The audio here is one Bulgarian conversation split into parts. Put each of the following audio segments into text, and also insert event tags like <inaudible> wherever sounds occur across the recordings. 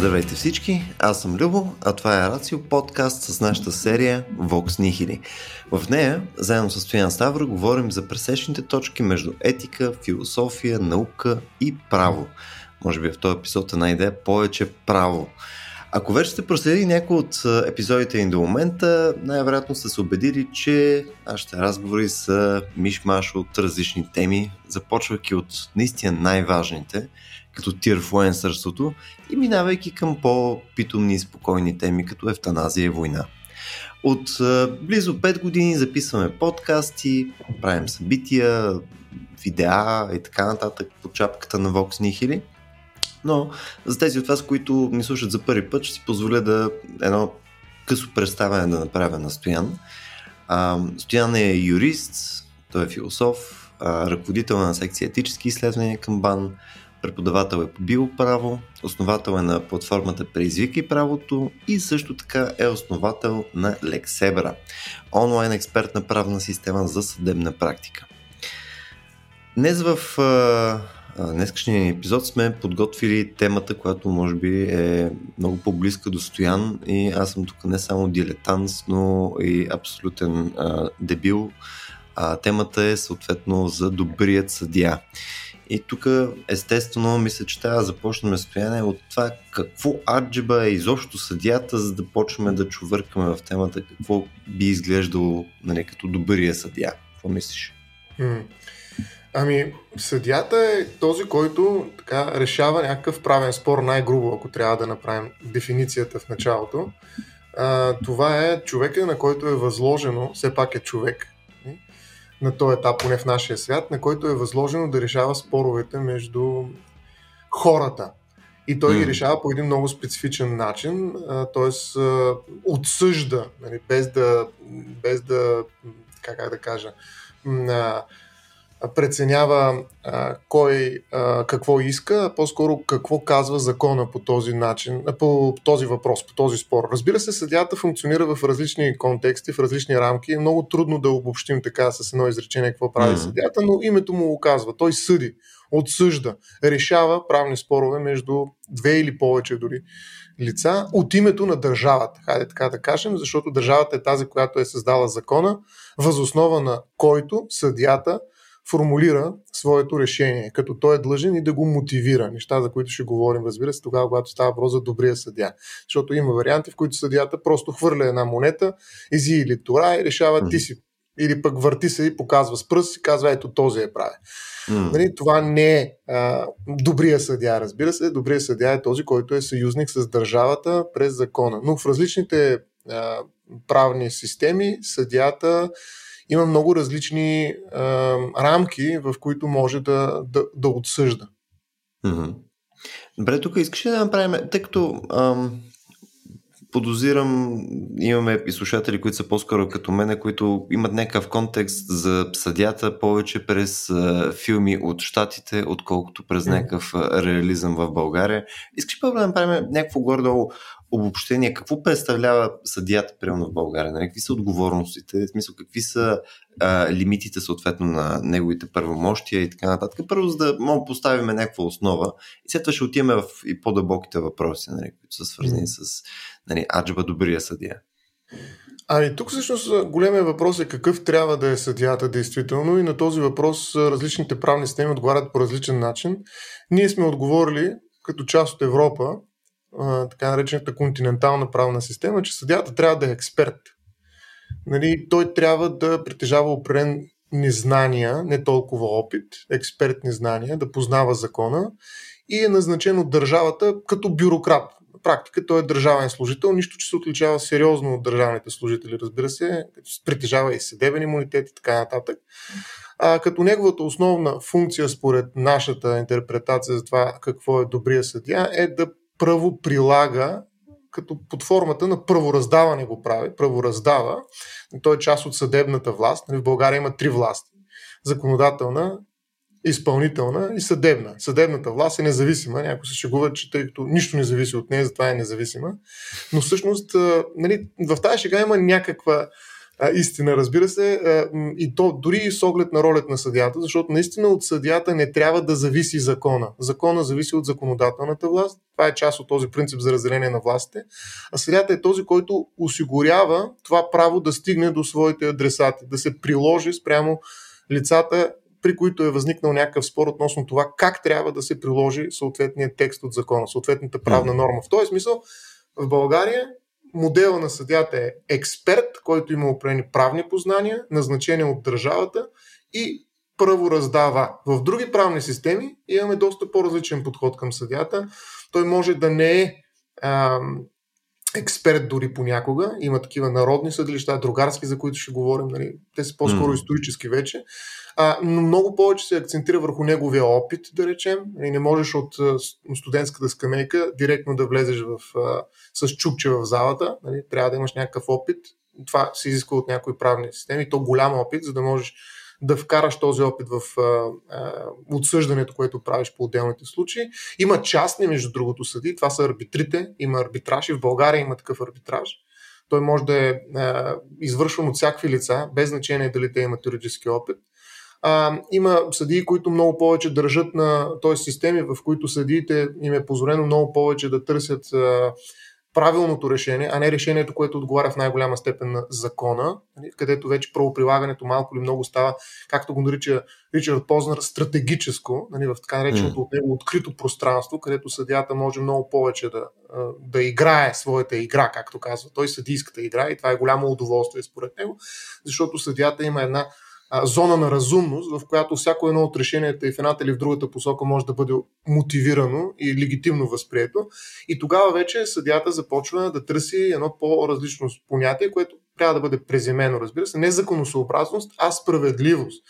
Здравейте всички, аз съм Любо, а това е Рацио подкаст с нашата серия Vox Nihili. В нея, заедно с Стоян Ставро, говорим за пресечните точки между етика, философия, наука и право. Може би в този епизод е една идея повече право. Ако вече сте проследили някои от епизодите ни до момента, най-вероятно сте се убедили, че нашите разговори са мишмаш от различни теми, започвайки от наистина най-важните – като тирфлуенсърството и минавайки към по-питомни и спокойни теми, като ефтаназия и война. От близо 5 години записваме подкасти, правим събития, видеа и така нататък по чапката на Vox Nihili. Но за тези от вас, които ни слушат за първи път, ще си позволя да едно късо представяне да направя на Стоян. Стоян е юрист, той е философ, ръководител на секция етически изследвания към БАН, преподавател е по биоправо, основател е на платформата Преизвикай правото и също така е основател на Lexebra, онлайн експертна правна система за съдебна практика. Днес в днескашния епизод сме подготвили темата, която може би е много по-близка до Стоян и аз съм тук не само дилетант, но и абсолютен а, дебил. А, темата е съответно за добрият съдия. И тук, естествено, мисля, че трябва да започнем стояне от това какво аджиба е изобщо съдията, за да почнем да чувъркаме в темата какво би изглеждало нали, като добрия съдия. Какво мислиш? Ами, съдята е този, който така решава някакъв правен спор най-грубо, ако трябва да направим дефиницията в началото. А, това е човека, на който е възложено, все пак е човек, на този етап, поне в нашия свят, на който е възложено да решава споровете между хората. И той ги решава по един много специфичен начин, т.е. отсъжда, нали, без да, без да, как да кажа, преценява а, кой а, какво иска, а по-скоро какво казва закона по този начин, по този въпрос, по този спор. Разбира се, съдята функционира в различни контексти, в различни рамки. Е много трудно да обобщим така с едно изречение какво прави mm-hmm. съдята, но името му го казва. Той съди, отсъжда, решава правни спорове между две или повече дори лица от името на държавата. Хайде така да кажем, защото държавата е тази, която е създала закона, възоснова на който съдята формулира своето решение, като той е длъжен и да го мотивира. Неща, за които ще говорим, разбира се, тогава, когато става въпрос за добрия съдя. Защото има варианти, в които съдята просто хвърля една монета, ези или тора и решава ти си. Или пък върти се и показва с пръст и казва, ето този е прави. Mm. Нали, това не е а, добрия съдя, разбира се. Добрия съдя е този, който е съюзник с държавата през закона. Но в различните а, правни системи съдята има много различни а, рамки, в които може да, да, да отсъжда. Mm-hmm. Добре, тук искаш да направим, тъй като ам, подозирам, имаме и слушатели, които са по-скоро като мене, които имат някакъв контекст за съдята повече през а, филми от Штатите, отколкото през mm. някакъв реализъм в България. Искаш първо да направим някакво гордо обобщение, какво представлява съдията, примерно в България? Нали? Какви са отговорностите? В смисъл, какви са а, лимитите съответно на неговите първомощия и така нататък? Първо, за да мога поставим някаква основа и след това ще отиваме в и по-дълбоките въпроси, нали, които са свързани mm. с нали, аджба добрия съдия. Ами тук всъщност големия въпрос е какъв трябва да е съдията действително и на този въпрос различните правни системи отговарят по различен начин. Ние сме отговорили като част от Европа така наречената континентална правна система, че съдята трябва да е експерт. Нали, той трябва да притежава определен незнания, не толкова опит, експертни знания, да познава закона и е назначен от държавата като бюрократ. На практика той е държавен служител, нищо, че се отличава сериозно от държавните служители, разбира се, притежава и съдебен имунитет и така нататък. А, като неговата основна функция, според нашата интерпретация за това какво е добрия съдия, е да правоприлага като под формата на правораздаване го прави, правораздава. Той е част от съдебната власт. Нали, в България има три власти. Законодателна, изпълнителна и съдебна. Съдебната власт е независима. Някои се шегуват, че тъй като нищо не зависи от нея, затова е независима. Но всъщност нали, в тази шега има някаква а, истина, разбира се, а, и то дори и с оглед на ролята на съдята, защото наистина от съдята не трябва да зависи закона. Закона зависи от законодателната власт. Това е част от този принцип за разделение на властите. А съдята е този, който осигурява това право да стигне до своите адресати, да се приложи спрямо лицата при които е възникнал някакъв спор относно това как трябва да се приложи съответния текст от закона, съответната правна норма. В този смисъл, в България модела на съдята е експерт, който има определени правни познания, назначение от държавата и правораздава. В други правни системи имаме доста по-различен подход към съдята. Той може да не е ам, експерт дори понякога. Има такива народни съдилища, другарски, за които ще говорим. Нали? Те са по-скоро mm. исторически вече. А, но много повече се акцентира върху неговия опит, да речем. И не можеш от студентската скамейка директно да влезеш в, а, с чупче в залата. Нали? Трябва да имаш някакъв опит. Това се изисква от някои правни системи. То голям опит, за да можеш да вкараш този опит в а, а, отсъждането, което правиш по отделните случаи. Има частни, между другото, съди. Това са арбитрите. Има арбитраж и в България има такъв арбитраж. Той може да е а, извършван от всякакви лица, без значение дали те имат юридически опит. А, има съдии, които много повече държат на т.е. системи, в които съдиите им е позволено много повече да търсят а, правилното решение, а не решението, което отговаря в най-голяма степен на закона, нали, където вече правоприлагането малко или много става, както го нарича Ричард Познер, стратегическо, нали, в така нареченото от него открито пространство, където съдията може много повече да, да играе своята игра, както казва. Той, съдийската игра и това е голямо удоволствие според него, защото съдията има една зона на разумност, в която всяко едно от решенията и в едната или в другата посока може да бъде мотивирано и легитимно възприето. И тогава вече съдята започва да търси едно по-различно понятие, което трябва да бъде преземено, разбира се, не законосъобразност, а справедливост.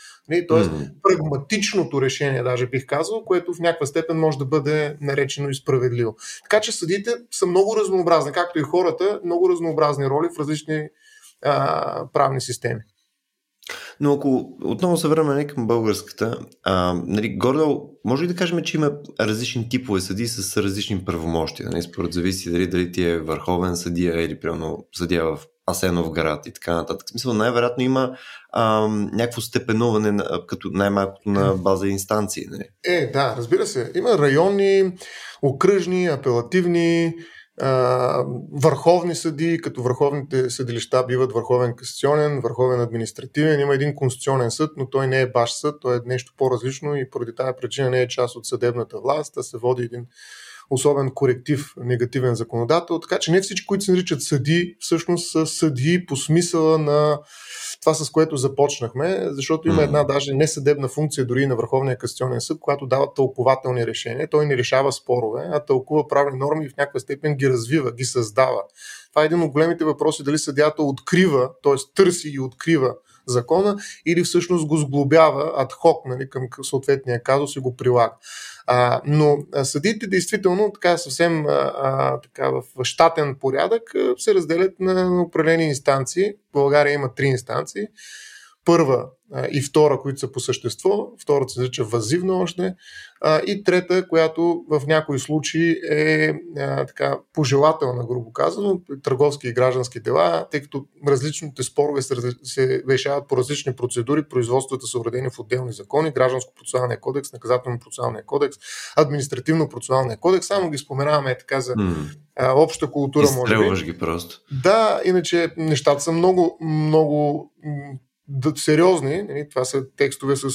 Тоест, mm-hmm. прагматичното решение, даже бих казал, което в някаква степен може да бъде наречено и справедливо. Така че съдите са много разнообразни, както и хората, много разнообразни роли в различни а, правни системи. Но ако отново се върнем към българската, а, нали, гордо, може ли да кажем, че има различни типове съди с различни правомощия? Нали? Според зависи дали, дали ти е върховен съдия или примерно съдия в Асенов град и така нататък. В смисъл, най-вероятно има а, някакво степенуване, като най-малкото на база инстанции. Нали? Е, да, разбира се. Има районни, окръжни, апелативни, върховни съди, като върховните съдилища биват върховен касационен, върховен административен. Има един конституционен съд, но той не е баш съд, той е нещо по-различно и поради тази причина не е част от съдебната власт, а се води един особен коректив, негативен законодател. Така че не всички, които се наричат съди, всъщност са съди по смисъла на това, с което започнахме, защото има една даже несъдебна функция дори на Върховния касационен съд, която дава тълкователни решения. Той не решава спорове, а тълкува правни норми и в някаква степен ги развива, ги създава. Това е един от големите въпроси дали съдята открива, т.е. търси и открива закона или всъщност го сглобява адхок нали, към съответния казус и го прилага. А, но съдите действително така съвсем а, така, в щатен порядък се разделят на определени инстанции. В България има три инстанции първа и втора, които са по същество, втората се нарича вазивна още, и трета, която в някои случаи е така пожелателна, грубо казано, търговски и граждански дела, тъй като различните спорове се, се решават по различни процедури, производствата са уредени в отделни закони, гражданско-процесуалния кодекс, наказателно-процесуалния кодекс, административно-процесуалния кодекс, само ги споменаваме така за mm. обща култура. Изстрелваш ги просто. Да, иначе нещата са много, много сериозни, нали, това са текстове с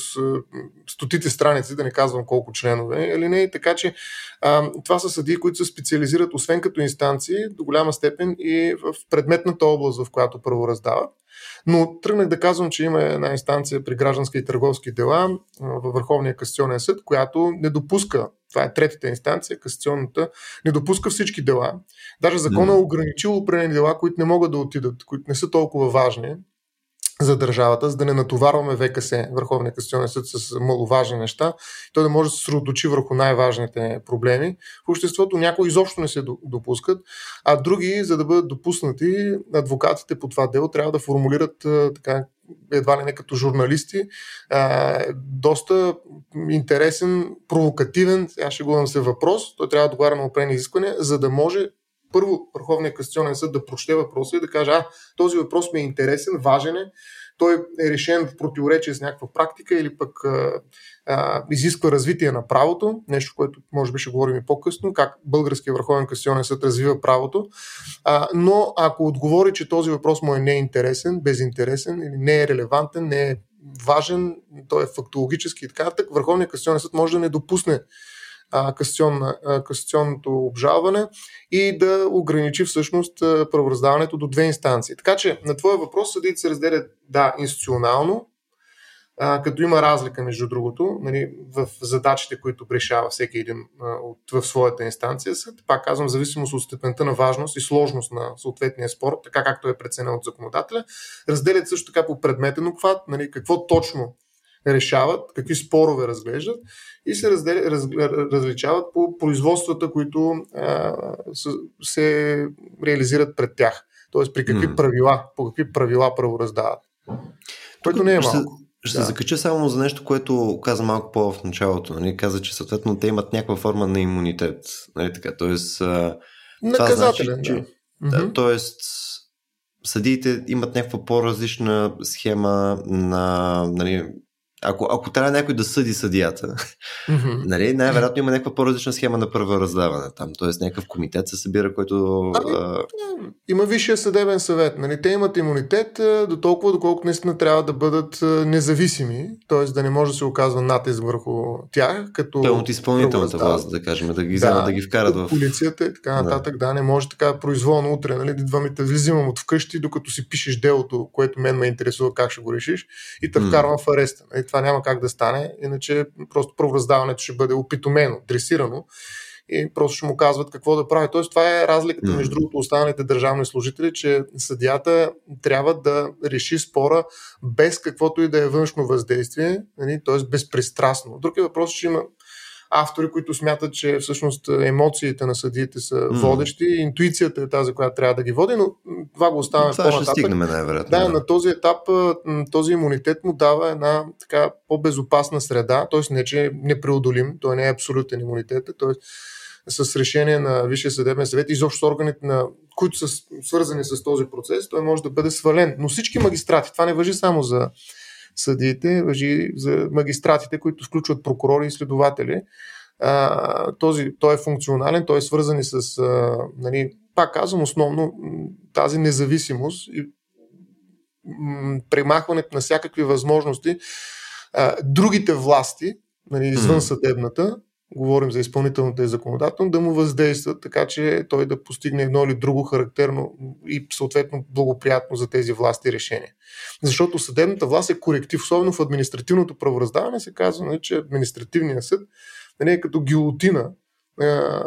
стотите страници, да не казвам колко членове, или не, така че а, това са съдии, които се специализират освен като инстанции, до голяма степен и в предметната област, в която първо раздават. Но тръгнах да казвам, че има една инстанция при граждански и търговски дела във Върховния касационен съд, която не допуска, това е третата инстанция, касационната, не допуска всички дела. Даже закона е ограничил определени дела, които не могат да отидат, които не са толкова важни, за държавата, за да не натоварваме ВКС, Върховния касационен съд, с маловажни неща, той да може да се съсредоточи върху най-важните проблеми. В обществото някои изобщо не се допускат, а други, за да бъдат допуснати, адвокатите по това дело трябва да формулират така, едва ли не като журналисти, а, доста интересен, провокативен, сега ще го се въпрос, той трябва да отговаря на определени изисквания, за да може първо Върховния касационен съд да прочете въпроса и да каже, а, този въпрос ми е интересен, важен е, той е решен в противоречие с някаква практика или пък а, а, изисква развитие на правото, нещо, което може би ще говорим и по-късно, как Българския върховен касационен съд развива правото. А, но ако отговори, че този въпрос му е неинтересен, безинтересен или не е релевантен, не е важен, той е фактологически и така нататък, Върховният касационен съд може да не допусне касационното обжалване и да ограничи всъщност правораздаването до две инстанции. Така че на твоя въпрос съдите се разделят да, институционално, а, като има разлика, между другото, нали, в задачите, които решава всеки един а, от, в своята инстанция съд. Пак казвам, в зависимост от степента на важност и сложност на съответния спор, така както е преценен от законодателя. Разделят също така по предметен обхват, нали, какво точно решават, какви спорове разглеждат и се раздели, раз, различават по производствата, които а, се реализират пред тях. Тоест при какви mm. правила, по какви правила правораздават. Което не е малко. Ще, да. закача само за нещо, което каза малко по в началото. Нали? Каза, че съответно те имат някаква форма на имунитет. Нали? Така, тоест, това значи, да. че, да, тоест, съдиите имат някаква по-различна схема на нали, ако, ако трябва някой да съди съдията, mm-hmm. нали, най-вероятно има някаква по-различна схема на раздаване там. Тоест някакъв комитет се събира, който... Ами, а... Има Висшия съдебен съвет. Нали? Те имат имунитет до толкова, доколкото наистина трябва да бъдат независими, т.е. да не може да се оказва натиск върху тях. Като Той от изпълнителната власт, да кажем, да ги вземат, да, да ги вкарат в... Полицията и така нататък, да. да, не може така произволно утре, нали, двамите взимам от вкъщи, докато си пишеш делото, което мен ме интересува как ще го решиш и те вкарвам mm. в ареста. Нали? Това няма как да стане, иначе просто правораздаването ще бъде опитомено, дресирано и просто ще му казват какво да прави. Тоест, това е разликата mm. между другото останалите държавни служители, че съдията трябва да реши спора без каквото и да е външно въздействие, нали, т.е. безпристрастно. Друг е въпрос, че има автори, които смятат, че всъщност емоциите на съдиите са mm. водещи, интуицията е тази, която трябва да ги води, но това го оставяме това по-нататък. ще стигнем най-вероятно. Да, да, на този етап този имунитет му дава една така по-безопасна среда, т.е. не, че е непреодолим, той не е абсолютен имунитет, т.е. с решение на Висшия съдебен съвет, изобщо с органите, на, които са свързани с този процес, той може да бъде свален. Но всички магистрати, това не въжи само за съдиите, въжи за магистратите, които включват прокурори и следователи. А, този, той е функционален, той е свързан и с, а, нали, пак казвам, основно тази независимост и м- премахването на всякакви възможности а, другите власти, нали, извън съдебната, говорим за изпълнителната и законодателно, да му въздействат, така че той да постигне едно или друго характерно и съответно благоприятно за тези власти решение. Защото съдебната власт е коректив, особено в административното правораздаване се казва, нали, че административният съд нали, е като гилотина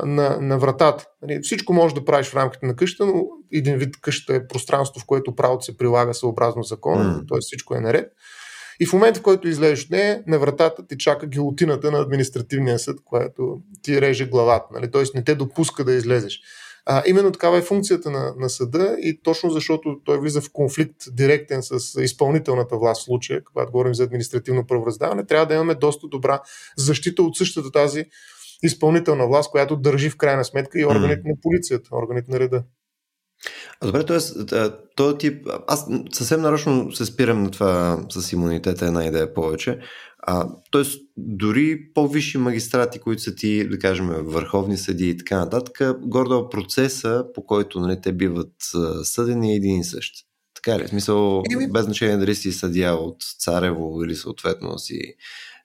на, на вратата. Нали, всичко можеш да правиш в рамките на къща, но един вид къща е пространство, в което правото се прилага съобразно закона, mm. т.е. всичко е наред. И в момента, в който излезеш от нея, на вратата ти чака гилотината на административния съд, която ти реже главата. Нали? Тоест не те допуска да излезеш. А, именно такава е функцията на, на съда и точно защото той влиза в конфликт директен с изпълнителната власт в случая, когато говорим за административно правораздаване, трябва да имаме доста добра защита от същата тази изпълнителна власт, която държи в крайна сметка и органите mm. на полицията, органите на реда. Добре, т.е. този тип, аз съвсем нарочно се спирам на това с имунитета, една идея повече. А, тоест, дори по-висши магистрати, които са ти, да кажем, върховни съди и така нататък, гордо процеса, по който нали, те биват съдени е един и същ. Така ли? В смисъл, без значение дали си съдия от Царево или съответно си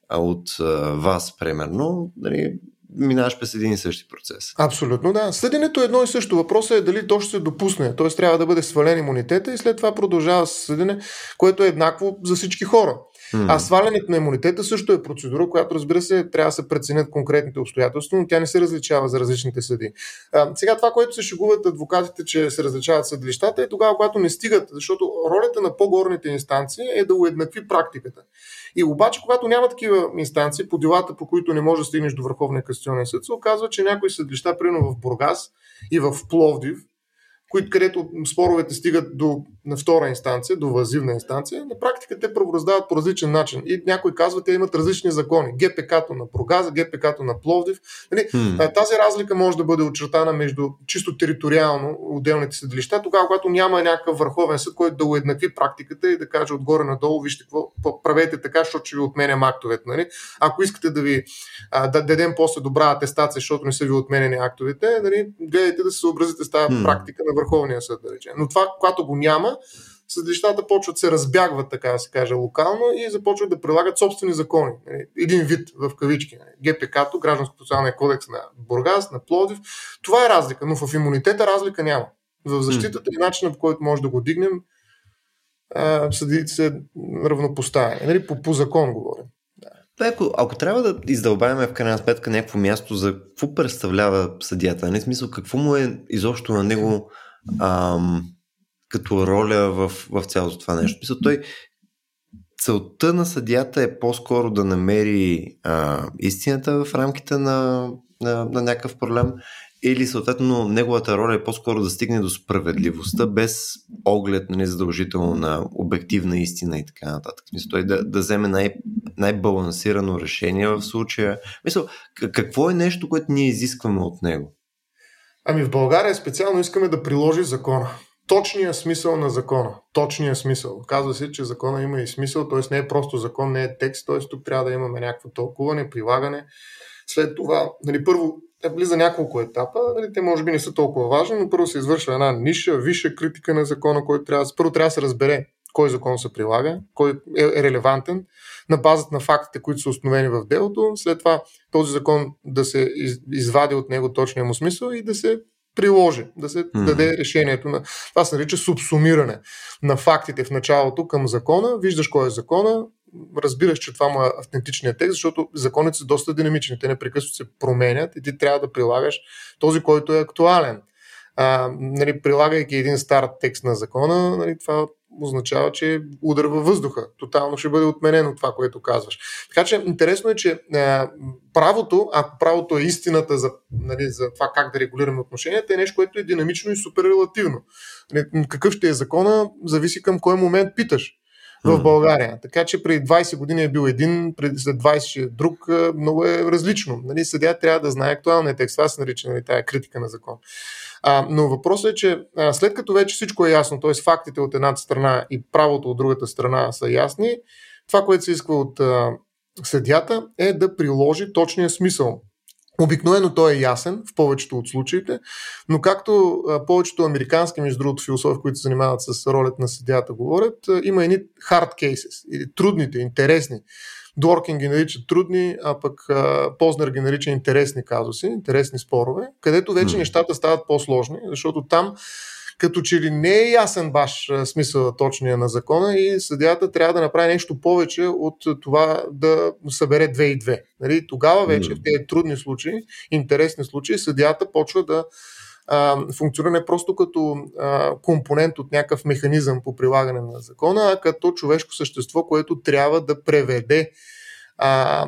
от а, вас, примерно, нали, минаваш през един и същи процес. Абсолютно, да. Съденето е едно и също. Въпросът е дали то ще се допусне. Т.е. трябва да бъде свален имунитета и след това продължава съдене, което е еднакво за всички хора. А свалянето на имунитета също е процедура, която разбира се трябва да се преценят конкретните обстоятелства, но тя не се различава за различните съди. А, сега това, което се шегуват адвокатите, че се различават съдилищата е тогава, когато не стигат, защото ролята на по-горните инстанции е да уеднакви практиката. И обаче, когато няма такива инстанции по делата, по които не може да стигнеш до Върховния касационен съд, се оказва, че някои съдилища, примерно в Бургас и в Пловдив, които, където споровете стигат до на втора инстанция, до вазивна инстанция, на практика те правораздават по различен начин. И някой казва, те имат различни закони. ГПК-то на Прогаза, ГПК-то на Пловдив. Нали? Hmm. Тази разлика може да бъде очертана между чисто териториално отделните съдилища, тогава, когато няма някакъв върховен съд, който да уеднакви практиката и да каже отгоре надолу, вижте какво, правете така, защото ще ви отменям актовете. Нали? Ако искате да ви да дадем после добра атестация, защото не са ви отменени актовете, нали? гледайте да се съобразите с тази hmm. практика на Върховния съд, да речем. Но това, когато го няма, съдилищата почват се разбягват, така да се каже, локално и започват да прилагат собствени закони. Нали, един вид в кавички. Нали, ГПК-то, Гражданско-процесуалния кодекс на Бургас, на Плодив. Това е разлика, но в имунитета разлика няма. В защитата и начина по който може да го дигнем, съдите се равнопоставяне. Нали, по, по закон говорим. Ако, ако трябва да издълбаваме в крайна сметка някакво място за какво представлява съдията, не смисъл какво му е изобщо на него ам, като роля в, в цялото това нещо. Мисля, той целта на съдията е по-скоро да намери а, истината в рамките на, на, на някакъв проблем или съответно неговата роля е по-скоро да стигне до справедливостта без оглед нали, задължително на обективна истина и така нататък. Мисля, той да, да вземе най- най-балансирано решение в случая. Мисля, какво е нещо, което ние изискваме от него? Ами в България специално искаме да приложи закона точния смисъл на закона. Точния смисъл. Казва се, че закона има и смисъл, т.е. не е просто закон, не е текст, т.е. тук трябва да имаме някакво тълкуване, прилагане. След това, нали, първо, е влиза няколко етапа, нали, те може би не са толкова важни, но първо се извършва една ниша, висша критика на закона, който трябва, първо трябва да се разбере кой закон се прилага, кой е релевантен, на базата на фактите, които са установени в делото, след това този закон да се извади от него точния му смисъл и да се приложи, да се mm-hmm. даде решението на... Това се нарича субсумиране на фактите в началото към закона. Виждаш кой е закона, разбираш, че това му е автентичният текст, защото законите са доста динамични, те непрекъснато се променят и ти трябва да прилагаш този, който е актуален. А, нали, прилагайки един стар текст на закона, нали, това означава, че удар във въздуха. Тотално ще бъде отменено това, което казваш. Така че интересно е, че е, правото, ако правото е истината за, нали, за това как да регулираме отношенията, е нещо, което е динамично и супер релативно. Нали, какъв ще е закона, зависи към кой момент питаш в България. Така че преди 20 години е бил един, преди след 20 ще е друг, много е различно. Нали, съдя трябва да знае актуалния текст. Това се нарича нали, тая критика на закон. А, но въпросът е, че а, след като вече всичко е ясно, т.е. фактите от едната страна и правото от другата страна са ясни, това, което се иска от а, съдята е да приложи точния смисъл Обикновено той е ясен в повечето от случаите, но както повечето американски, между другото, философи, които се занимават с ролята на съдята, говорят, има едни hard cases, трудните, интересни. Дворкин ги нарича трудни, а пък а, Познер ги нарича интересни казуси, интересни спорове, където вече mm. нещата стават по-сложни, защото там като че ли не е ясен баш смисъл точния на закона и съдята трябва да направи нещо повече от това да събере две и две. Нали? Тогава вече в тези трудни случаи, интересни случаи, съдята почва да а, функционира просто като а, компонент от някакъв механизъм по прилагане на закона, а като човешко същество, което трябва да преведе а,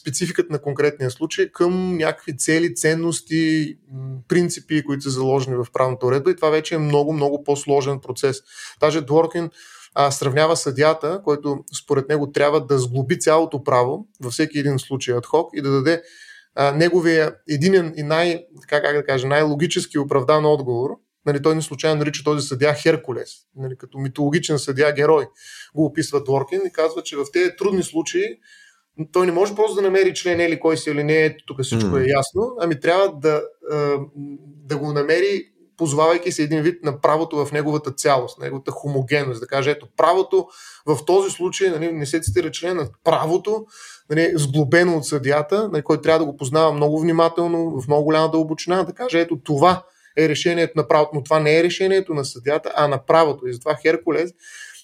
спецификата на конкретния случай към някакви цели, ценности, принципи, които са заложени в правната уредба и това вече е много, много по-сложен процес. Даже Дворкин а, сравнява съдята, който според него трябва да сглоби цялото право във всеки един случай адхок и да даде а, неговия единен и най, как, как да кажа, най-логически оправдан отговор, Нали, той не случайно нарича този съдя Херкулес, нали, като митологичен съдя герой. Го описва Дворкин и казва, че в тези трудни случаи той не може просто да намери член или кой си или не, тук всичко mm. е ясно, ами трябва да, да го намери позвавайки се един вид на правото в неговата цялост, неговата хомогенност. Да каже, ето правото в този случай, нали, не се цитира член на правото, нали, сглобено от съдията, нали, който трябва да го познава много внимателно, в много голяма дълбочина, да каже, ето това е решението на правото, но това не е решението на съдята, а на правото. И затова Херкулес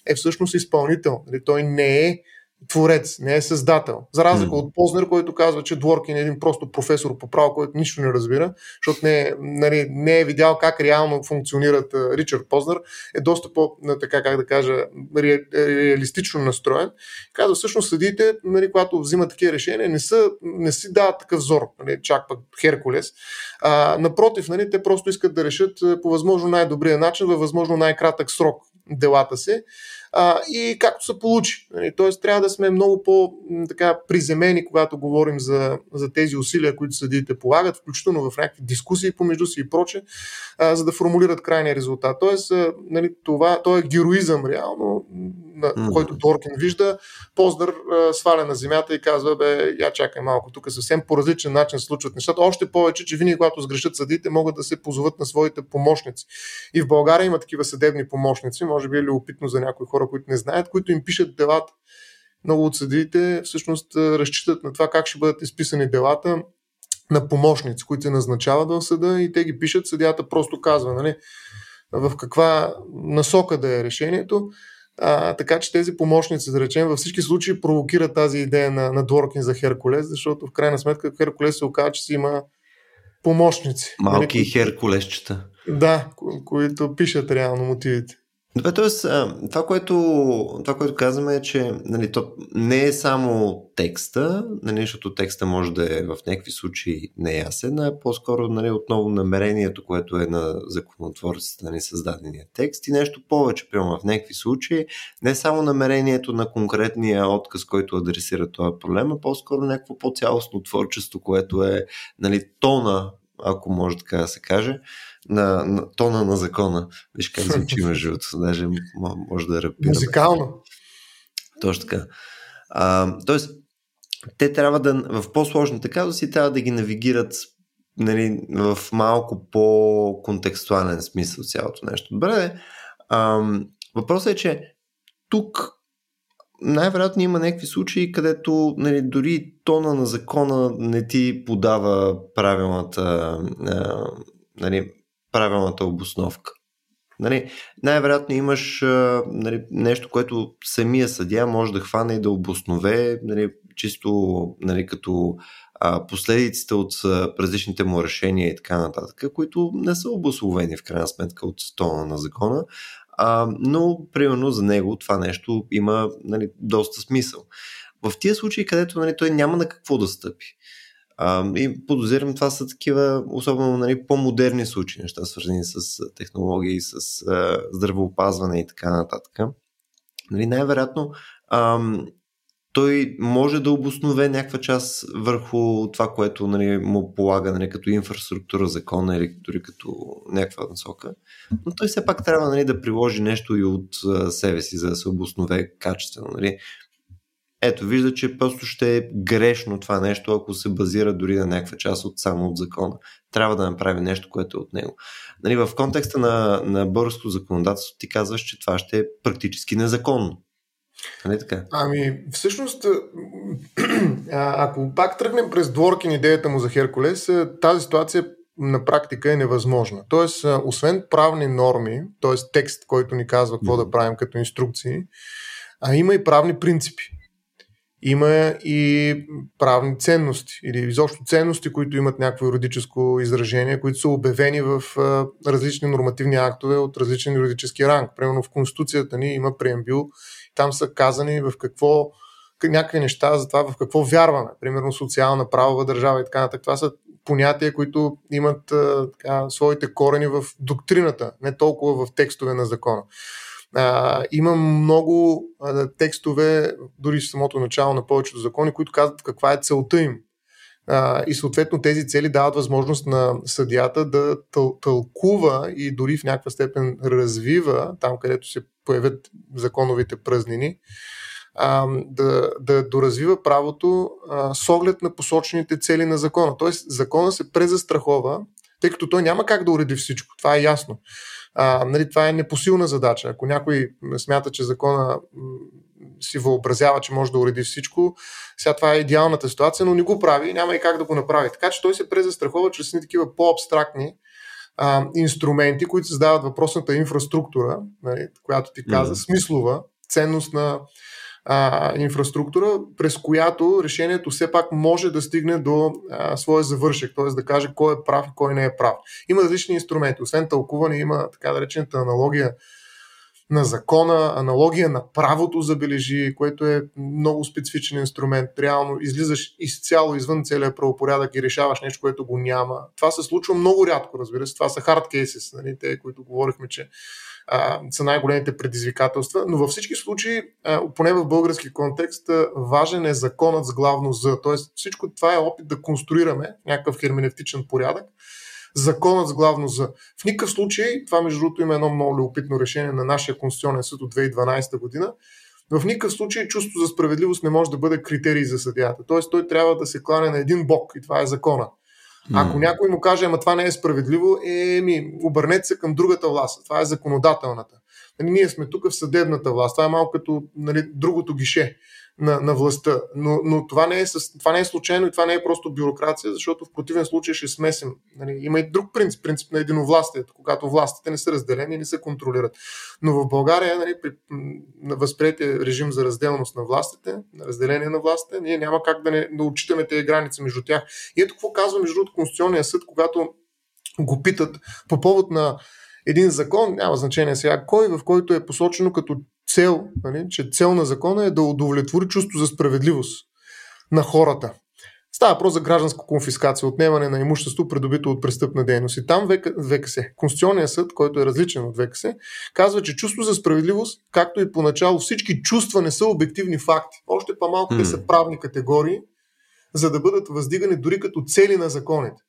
е всъщност изпълнител. Нали, той не е творец, не е създател. За разлика mm. от Познер, който казва, че Дворкин е един просто професор по право, който нищо не разбира, защото не, е, нали, не е видял как реално функционират Ричард Познер, е доста по, така как да кажа, ре, реалистично настроен. Казва, всъщност съдите, нали, когато взимат такива решения, не, са, не си дават такъв взор, нали, чак пък Херкулес. А, напротив, нали, те просто искат да решат по възможно най-добрия начин, във възможно най-кратък срок делата си а, и както се получи. Нали, тоест трябва да сме много по-приземени, когато говорим за, за тези усилия, които съдиите полагат, включително в някакви дискусии помежду си и проче, а, за да формулират крайния резултат. Тоест, а, нали, това, това е героизъм реално, на, mm-hmm. който Торкин вижда, Поздър сваля на земята и казва, бе, я чакай малко, тук съвсем по различен начин се случват нещата. Още повече, че винаги, когато сгрешат съдите, могат да се позоват на своите помощници. И в България има такива съдебни помощници, може би е любопитно за някои хора, които не знаят, които им пишат делата. Много от съдиите всъщност разчитат на това как ще бъдат изписани делата на помощници, които се назначават в съда и те ги пишат, съдята просто казва, нали, в каква насока да е решението. А, така че тези помощници, да речем, във всички случаи провокират тази идея на, на Дворкин за Херкулес, защото в крайна сметка Херкулес се оказа, че си има помощници. Малки нали, херкулесчета. Да, ко- които пишат реално мотивите. Добре, т.е. това, което, това, което казваме е, че нали, то не е само текста, нали, защото текста може да е в някакви случаи неясен, а по-скоро нали, отново намерението, което е на законотворците, нали, създадения текст и нещо повече, прямо в някакви случаи, не само намерението на конкретния отказ, който адресира този проблем, а по-скоро някакво по-цялостно творчество, което е нали, тона, ако може така да се каже, на, на тона на закона. Виж как звучи <laughs> между другото. Даже може да рапира. Музикално. Точно така. А, тоест, те трябва да, в по-сложните казуси, трябва да ги навигират нали, в малко по-контекстуален смисъл цялото нещо. Добре, а, въпросът е, че тук най-вероятно има някакви случаи, където нали, дори тона на закона не ти подава правилната нали, правилната обосновка. Нали, най-вероятно имаш нали, нещо, което самия съдия може да хване и да обоснове нали, чисто нали, като а, последиците от различните му решения и така нататък, които не са обословени в крайна сметка от стона на закона, а, но примерно за него това нещо има нали, доста смисъл. В тия случаи, където нали, той няма на какво да стъпи, а, и подозирам това са такива, особено нали, по-модерни случаи, неща свързани с технологии, с а, здравеопазване и така нататък. Нали, най-вероятно той може да обоснове някаква част върху това, което нали, му полага нали, като инфраструктура, закона или дори като някаква насока. Но той все пак трябва нали, да приложи нещо и от себе си, за да се обоснове качествено. Нали ето, вижда, че просто ще е грешно това нещо, ако се базира дори на някаква част от само от закона. Трябва да направи нещо, което е от него. Нали, в контекста на, на българското законодателство ти казваш, че това ще е практически незаконно. Нали така? Ами, всъщност, ако пак тръгнем през Дворкин идеята му за Херкулес, тази ситуация на практика е невъзможна. Тоест, освен правни норми, т.е. текст, който ни казва какво да правим като инструкции, а има и правни принципи има и правни ценности или изобщо ценности, които имат някакво юридическо изражение, които са обявени в различни нормативни актове от различен юридически ранг. Примерно в Конституцията ни има преамбил, там са казани в какво някакви неща за това в какво вярваме. Примерно социална правова държава и така нататък. Това са понятия, които имат така, своите корени в доктрината, не толкова в текстове на закона. А, има много а, текстове, дори в самото начало на повечето закони, които казват каква е целта им. А, и съответно тези цели дават възможност на съдията да тъл, тълкува и дори в някаква степен развива, там където се появят законовите празнини, а, да, да доразвива правото а, с оглед на посочените цели на закона. Тоест закона се презастрахова, тъй като той няма как да уреди всичко. Това е ясно. А, нали, това е непосилна задача. Ако някой смята, че закона си въобразява, че може да уреди всичко, сега това е идеалната ситуация, но не го прави, няма и как да го направи. Така че той се презастрахова чрез ни такива по-абстрактни а, инструменти, които създават въпросната инфраструктура, нали, която ти каза, mm-hmm. смислова, ценност на а, инфраструктура, през която решението все пак може да стигне до а, своя завършек, т.е. да каже кой е прав и кой не е прав. Има различни инструменти. Освен тълкуване, има така да речената аналогия на закона, аналогия на правото забележи, което е много специфичен инструмент. Реално излизаш изцяло извън целия правопорядък и решаваш нещо, което го няма. Това се случва много рядко, разбира се. Това са hard нали, те, които говорихме, че са най-големите предизвикателства, но във всички случаи, поне в български контекст, важен е законът с главно за. Тоест всичко това е опит да конструираме някакъв херменевтичен порядък, законът с главно за. В никакъв случай, това между другото има едно много любопитно решение на нашия Конституционен съд от 2012 година, в никакъв случай чувство за справедливост не може да бъде критерий за съдията. Тоест той трябва да се клане на един бок и това е закона. Ако някой му каже, ама това не е справедливо, еми, обърнете се към другата власт. Това е законодателната. Нали, ние сме тук в съдебната власт. Това е малко като нали, другото гише на, на властта. Но, но това, не е, това не е случайно и това не е просто бюрокрация, защото в противен случай ще смесим. Нали, има и друг принцип, принцип на единовластието, когато властите не са разделени и не се контролират. Но в България, нали, при възприятие режим за разделност на властите, на разделение на властите, ние няма как да не да отчитаме тези граници между тях. И ето какво казва между другото Конституционния съд, когато го питат по повод на един закон, няма значение сега кой, в който е посочено като цел, нали, че цел на закона е да удовлетвори чувство за справедливост на хората. Става въпрос за гражданска конфискация, отнемане на имущество, придобито от престъпна дейност. И там ВКС, Конституционният съд, който е различен от ВКС, казва, че чувство за справедливост, както и поначало всички чувства не са обективни факти. Още по-малко те са правни категории, за да бъдат въздигани дори като цели на законите.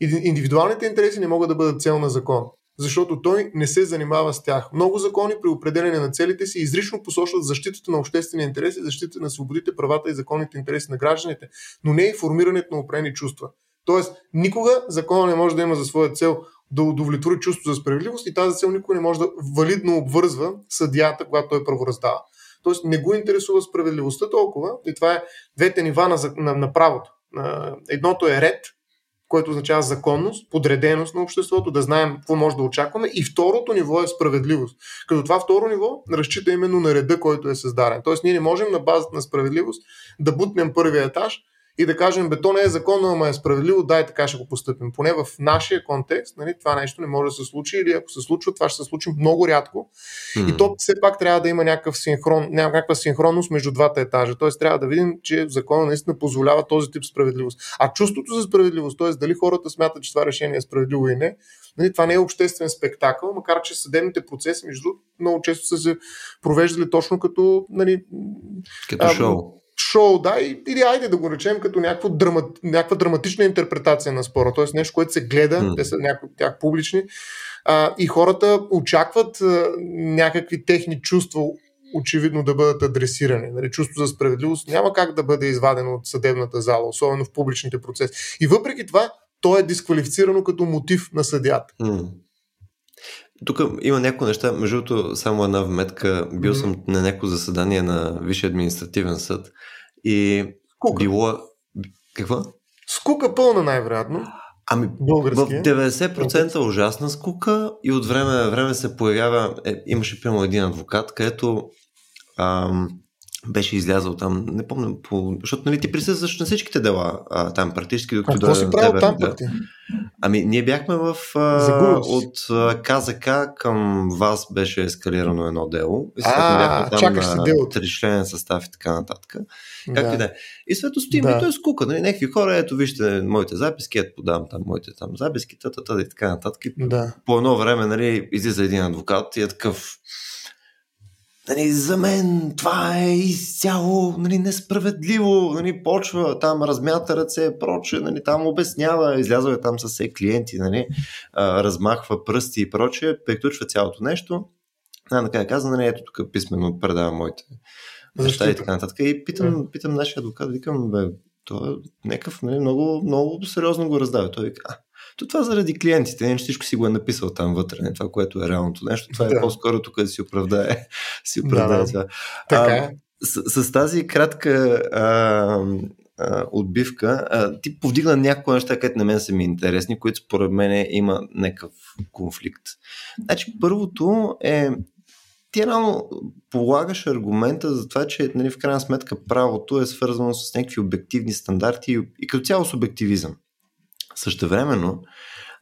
Индивидуалните интереси не могат да бъдат цел на закон защото той не се занимава с тях. Много закони при определене на целите си изрично посочват защитата на обществения интерес и защитата на свободите, правата и законните интереси на гражданите, но не и формирането на опрени чувства. Тоест, никога закона не може да има за своя цел да удовлетвори чувство за справедливост и тази цел никога не може да валидно обвързва съдията, когато той правораздава. Тоест, не го интересува справедливостта толкова и това е двете нива на, на, на правото. Едното е ред, което означава законност, подреденост на обществото, да знаем какво може да очакваме. И второто ниво е справедливост. Като това второ ниво разчита именно на реда, който е създаден. Тоест ние не можем на базата на справедливост да бутнем първия етаж и да кажем, бе, то не е законно, ама е справедливо, дай така ще го поступим. Поне в нашия контекст нали, това нещо не може да се случи или ако се случва, това ще се случи много рядко. Mm-hmm. И то все пак трябва да има някакъв синхрон, някаква синхронност между двата етажа. Тоест трябва да видим, че закона наистина позволява този тип справедливост. А чувството за справедливост, т.е. дали хората смятат, че това решение е справедливо или не, нали, това не е обществен спектакъл, макар че съдебните процеси, между много често са се провеждали точно като, нали, като шоу шоу, да, или айде да го речем като някаква, драма, някаква драматична интерпретация на спора, т.е. нещо, което се гледа, mm. те са някои от тях публични, а, и хората очакват а, някакви техни чувства очевидно да бъдат адресирани. Нали, чувство за справедливост няма как да бъде извадено от съдебната зала, особено в публичните процеси. И въпреки това, то е дисквалифицирано като мотив на съдята. Mm. Тук има някои неща, между другото, само една вметка. Бил mm-hmm. съм на някакво заседание на Висше административен съд и Скука. било... Какво? Скука пълна най-вероятно. Ами, Български. в 90% ужасна скука и от време на време се появява... Е, имаше, примерно, един адвокат, където ам, беше излязъл там, не помня, по... защото нали, ти присъстваш на всичките дела а, там практически. Докато какво си правил там ти? Ами ние бяхме в... А, от а, КЗК към вас беше ескалирано едно дело. И а, там чакаш си делото. Тричленен състав и така нататък. Както да. и да е. И след стоим да. и той е скука. Нали, някакви хора, ето вижте моите записки, ето подавам там моите там записки, тата, тата и така нататък. Да. По едно време нали, излиза един адвокат и е такъв нали, за мен това е изцяло нали, несправедливо, нали, почва там, размята ръце, проче, нали, там обяснява, излязва там с все клиенти, нали, а, размахва пръсти и проче, приключва цялото нещо. Най-накрая каза, нали, ето тук писменно предавам моите неща и така нататък. И питам, питам нашия адвокат, викам, бе, той е някакъв, нали, много, много сериозно го раздава. Той вика, а, то това заради клиентите, не всичко си го е написал там вътре, не това, което е реалното нещо. Това е да. е по-скоро тук да си оправдае, <laughs> си оправдае да, това. Така е. С, с тази кратка а, а, отбивка, а, ти повдигна някои неща, където на мен са ми интересни, които според мен има някакъв конфликт. Значи, първото е ти рано полагаш аргумента за това, че нали, в крайна сметка правото е свързано с някакви обективни стандарти и, и като цяло субективизъм. Същевременно,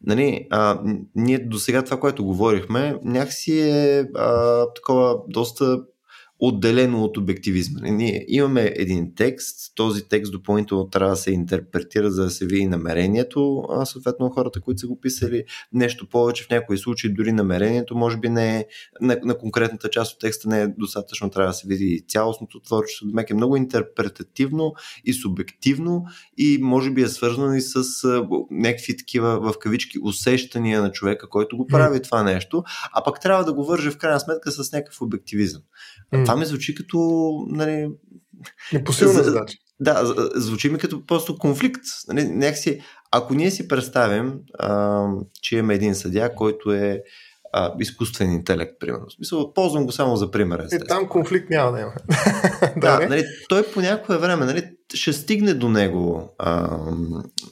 нали, а, ние до сега това, което говорихме, някакси е а, такова доста отделено от обективизма. Ние имаме един текст, този текст допълнително трябва да се интерпретира, за да се види намерението, а съответно хората, които са го писали, нещо повече в някои случаи, дори намерението може би не е, на, на конкретната част от текста не е достатъчно, трябва да се види цялостното творчество. Демек е много интерпретативно и субективно и може би е свързано и с а, някакви такива в кавички усещания на човека, който го прави mm. това нещо, а пък трябва да го върже в крайна сметка с някакъв обективизъм. Mm. Това ми звучи като... Нали, Непосилна задача. Да, звучи ми като просто конфликт. Нали, някакси, ако ние си представим, а, че имаме един съдя, който е а, изкуствен интелект, примерно. В смисъл, ползвам го само за пример. Е, там конфликт няма да има. <laughs> да, да нали, той по някое време нали, ще стигне до него а,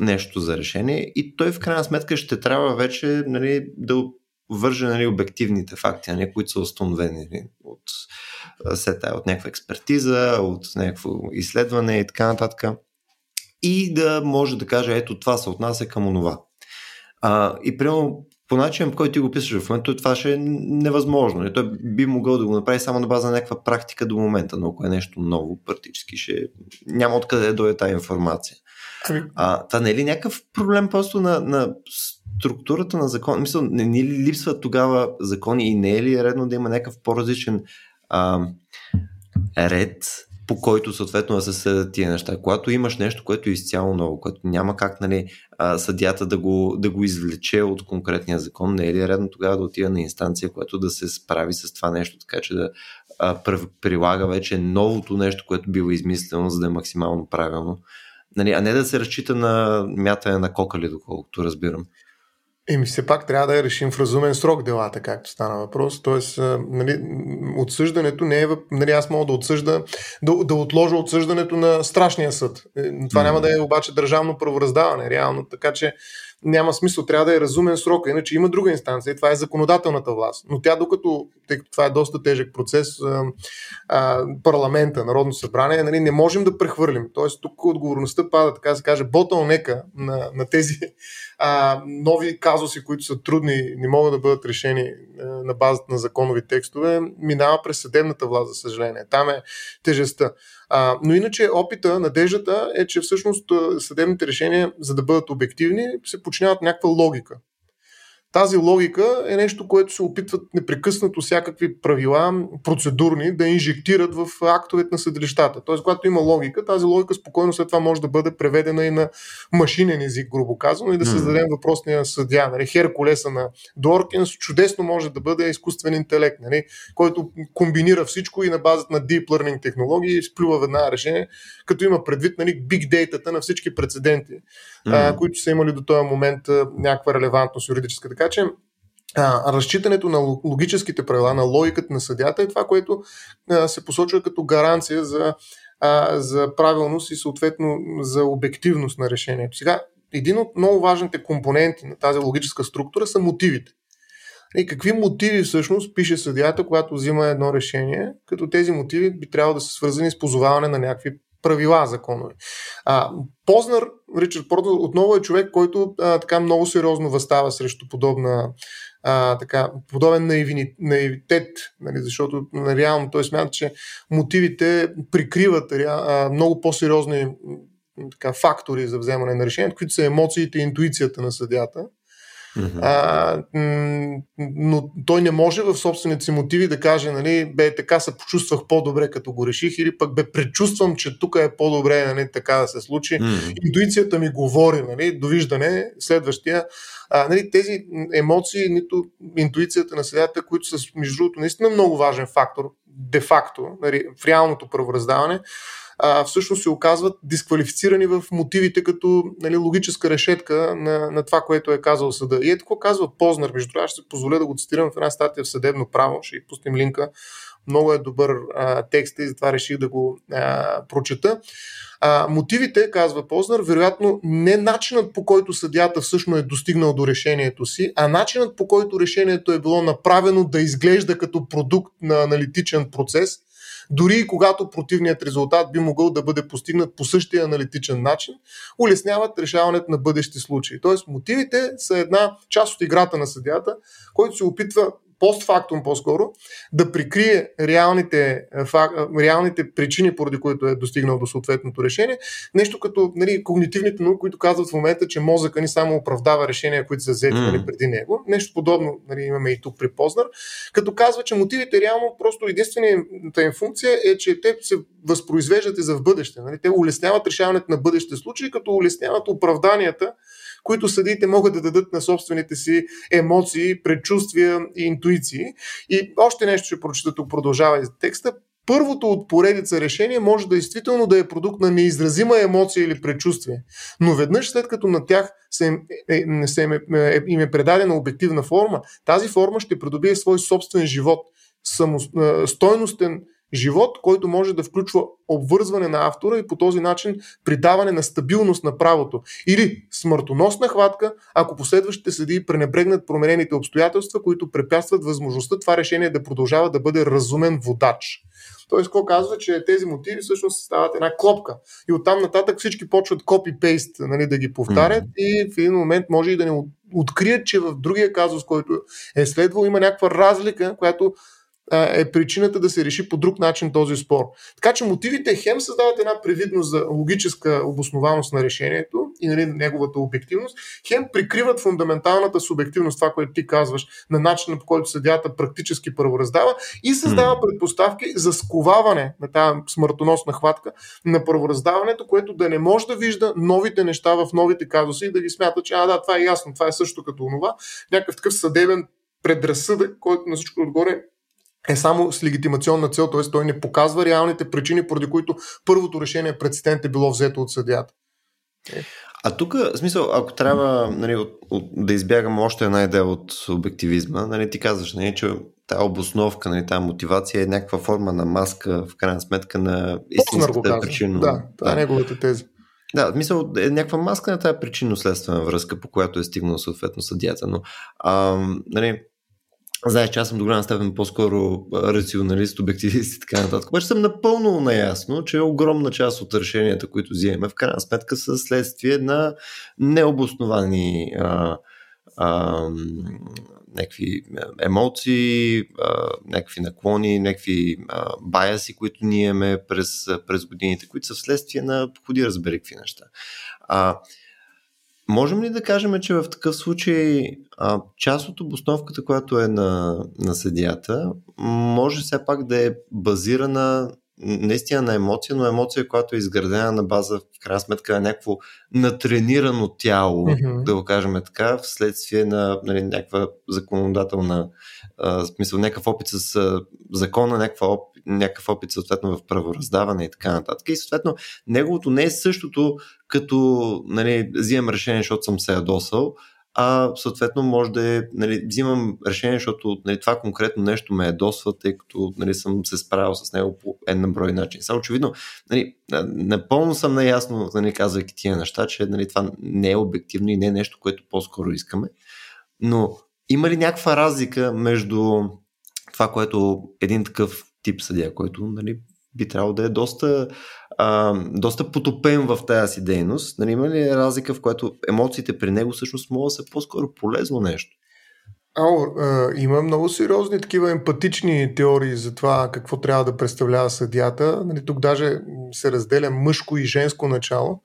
нещо за решение и той в крайна сметка ще трябва вече нали, да върже нали, обективните факти, не които са установени нали, от сета, от някаква експертиза, от някакво изследване и така нататък. И да може да каже, ето това се отнася към онова. А, и примерно по начин, по който ти го писаш в момента, това ще е невъзможно. И той би могъл да го направи само на база на някаква практика до момента, но ако е нещо ново, практически ще няма откъде да дойде тази информация. Ами- а, това не е ли някакъв проблем просто на, на структурата на закон? Мисля, не ни ли липсват тогава закони и не е ли редно да има някакъв по-различен а, ред, по който съответно да се съдят тия неща. Когато имаш нещо, което е изцяло ново, което няма как нали, съдята да го, да го извлече от конкретния закон, не е ли редно тогава да отида на инстанция, която да се справи с това нещо, така че да а, прилага вече новото нещо, което било измислено, за да е максимално правилно. Нали, а не да се разчита на мятане на кокали, доколкото разбирам. Еми, все пак трябва да решим в разумен срок делата, както стана въпрос. Тоест, нали, отсъждането не е. Нали, аз мога да отсъжда, да, да отложа отсъждането на страшния съд. Е, това mm-hmm. няма да е обаче държавно правораздаване, реално. Така че няма смисъл, трябва да е разумен срок, иначе има друга инстанция, това е законодателната власт. Но тя, докато, тъй като това е доста тежък процес, а, парламента, Народно събрание, нали, не можем да прехвърлим. Тоест, тук отговорността пада, така се каже, ботълнека на, на тези а, нови казуси, които са трудни, не могат да бъдат решени а, на базата на законови текстове, минава през съдебната власт, за съжаление. Там е тежестта. А, но иначе опита, надеждата е, че всъщност съдебните решения, за да бъдат обективни, се починяват някаква логика. Тази логика е нещо, което се опитват непрекъснато всякакви правила, процедурни, да инжектират в актовете на съдилищата. Тоест, когато има логика, тази логика спокойно след това може да бъде преведена и на машинен език, грубо казано, и да създадем въпросния съдя. Нали? Херкулеса на Доркинс чудесно може да бъде изкуствен интелект, нали? който комбинира всичко и на базата на deep learning технологии изплюва веднага решение, като има предвид нали, big data на всички прецеденти, а, които са имали до този момент а, някаква релевантност юридическа. Така че а, разчитането на логическите правила, на логиката на съдята е това, което а, се посочва като гаранция за, а, за правилност и съответно за обективност на решението. Сега, един от много важните компоненти на тази логическа структура са мотивите. И какви мотиви всъщност пише съдията, когато взима едно решение, като тези мотиви би трябвало да са свързани с позоваване на някакви правила законови. А, Познер, Ричард Портер, отново е човек, който а, така много сериозно възстава срещу подобна а, така, подобен наивни, наивитет, нали, защото на реално той смята, че мотивите прикриват а, много по-сериозни така, фактори за вземане на решението, които са емоциите и интуицията на съдята. Mm-hmm. А, но той не може в собствените си мотиви да каже, нали, бе, така се почувствах по-добре, като го реших, или пък бе, предчувствам, че тук е по-добре, нали, така да се случи. Mm-hmm. Интуицията ми говори, нали, довиждане, следващия. А, нали, тези емоции, нито интуицията на съдята, които са, между другото, наистина много важен фактор, де-факто, нали, в реалното правораздаване, а, всъщност се оказват дисквалифицирани в мотивите като нали, логическа решетка на, на това, което е казал съда. И е какво казва Познер, между това ще се позволя да го цитирам в една статия в съдебно право, ще пустим линка. Много е добър а, текст и затова реших да го а, прочета. А, мотивите, казва Познер, вероятно не начинът по който съдята всъщност е достигнал до решението си, а начинът по който решението е било направено да изглежда като продукт на аналитичен процес, дори и когато противният резултат би могъл да бъде постигнат по същия аналитичен начин, улесняват решаването на бъдещи случаи. Тоест, мотивите са една част от играта на съдята, който се опитва постфактум по-скоро, да прикрие реалните, е, фак, е, реалните причини, поради които е достигнал до съответното решение. Нещо като нали, когнитивните науки, които казват в момента, че мозъка ни само оправдава решения, които са взети нали, преди него. Нещо подобно нали, имаме и тук при Познар. Като казва, че мотивите реално просто единствената им функция е, че те се възпроизвеждат и за в бъдеще. Нали. Те улесняват решаването на бъдещите случаи, като улесняват оправданията които съдиите могат да дадат на собствените си емоции, предчувствия и интуиции. И още нещо ще прочета тук, продължава текста. Първото от поредица решение може действително да е продукт на неизразима емоция или предчувствие, но веднъж след като на тях се, е, се е, е, им е предадена обективна форма, тази форма ще придобие свой собствен живот, стойностен живот, който може да включва обвързване на автора и по този начин придаване на стабилност на правото. Или смъртоносна хватка, ако последващите съдии пренебрегнат променените обстоятелства, които препятстват възможността това решение да продължава да бъде разумен водач. Тоест, какво казва, че тези мотиви всъщност стават една клопка. И оттам нататък всички почват копи-пейст нали, да ги повтарят mm-hmm. и в един момент може и да не открият, че в другия казус, който е следвал, има някаква разлика, която е причината да се реши по друг начин този спор. Така че мотивите хем създават една привидност за логическа обоснованост на решението и нали, неговата обективност, хем прикриват фундаменталната субективност, това, което ти казваш, на начина по който съдята практически първораздава и създава предпоставки за сковаване на тази смъртоносна хватка на първораздаването, което да не може да вижда новите неща в новите казуси и да ги смята, че а да, това е ясно, това е също като това. Някакъв такъв съдебен предразсъдък, който на всичко отгоре е само с легитимационна цел, т.е. той не показва реалните причини, поради които първото решение прецедент е било взето от съдията. А тук, в смисъл, ако трябва нали, от, от, да избягам още една идея от обективизма, нали, ти казваш, нали, че тази обосновка, нали, тази мотивация е някаква форма на маска, в крайна сметка на истинската причина. Да, това е неговата теза. Да, мисъл, е някаква маска на тази причинно-следствена връзка, по която е стигнал съответно съдията, но а, нали, Знаеш, че аз съм до голяма степен по-скоро рационалист, обективист и така нататък. Обаче съм напълно наясно, че огромна част от решенията, които взимаме, в крайна сметка са следствие на необосновани а, а, някакви емоции, а, някакви наклони, някакви а, баяси, които ние имаме през, през годините, които са вследствие на походи разбери какви неща. А, Можем ли да кажем, че в такъв случай а, част от обосновката, която е на, на съдията, може все пак да е базирана наистина на емоция, но емоция, която е изградена на база, в крайна сметка, на някакво натренирано тяло, mm-hmm. да го кажем така, вследствие на нали, някаква законодателна, а, смисъл, някакъв опит с а, закона, някаква опит, някакъв опит съответно в правораздаване и така нататък. И съответно неговото не е същото като нали, взимам решение, защото съм се ядосал, а съответно може да е, нали, взимам решение, защото нали, това конкретно нещо ме ядосва, тъй като нали, съм се справил с него по една брой начин. Само очевидно, нали, напълно съм наясно, нали, казвайки тия неща, че нали, това не е обективно и не е нещо, което по-скоро искаме. Но има ли някаква разлика между това, което един такъв тип съдия, който нали, би трябвало да е доста, доста потопен в тази си дейност. Нали, има ли разлика, в която емоциите при него всъщност могат да са по-скоро полезно нещо? Ало, а, има много сериозни такива емпатични теории за това какво трябва да представлява съдията. Нали, тук даже се разделя мъжко и женско начало.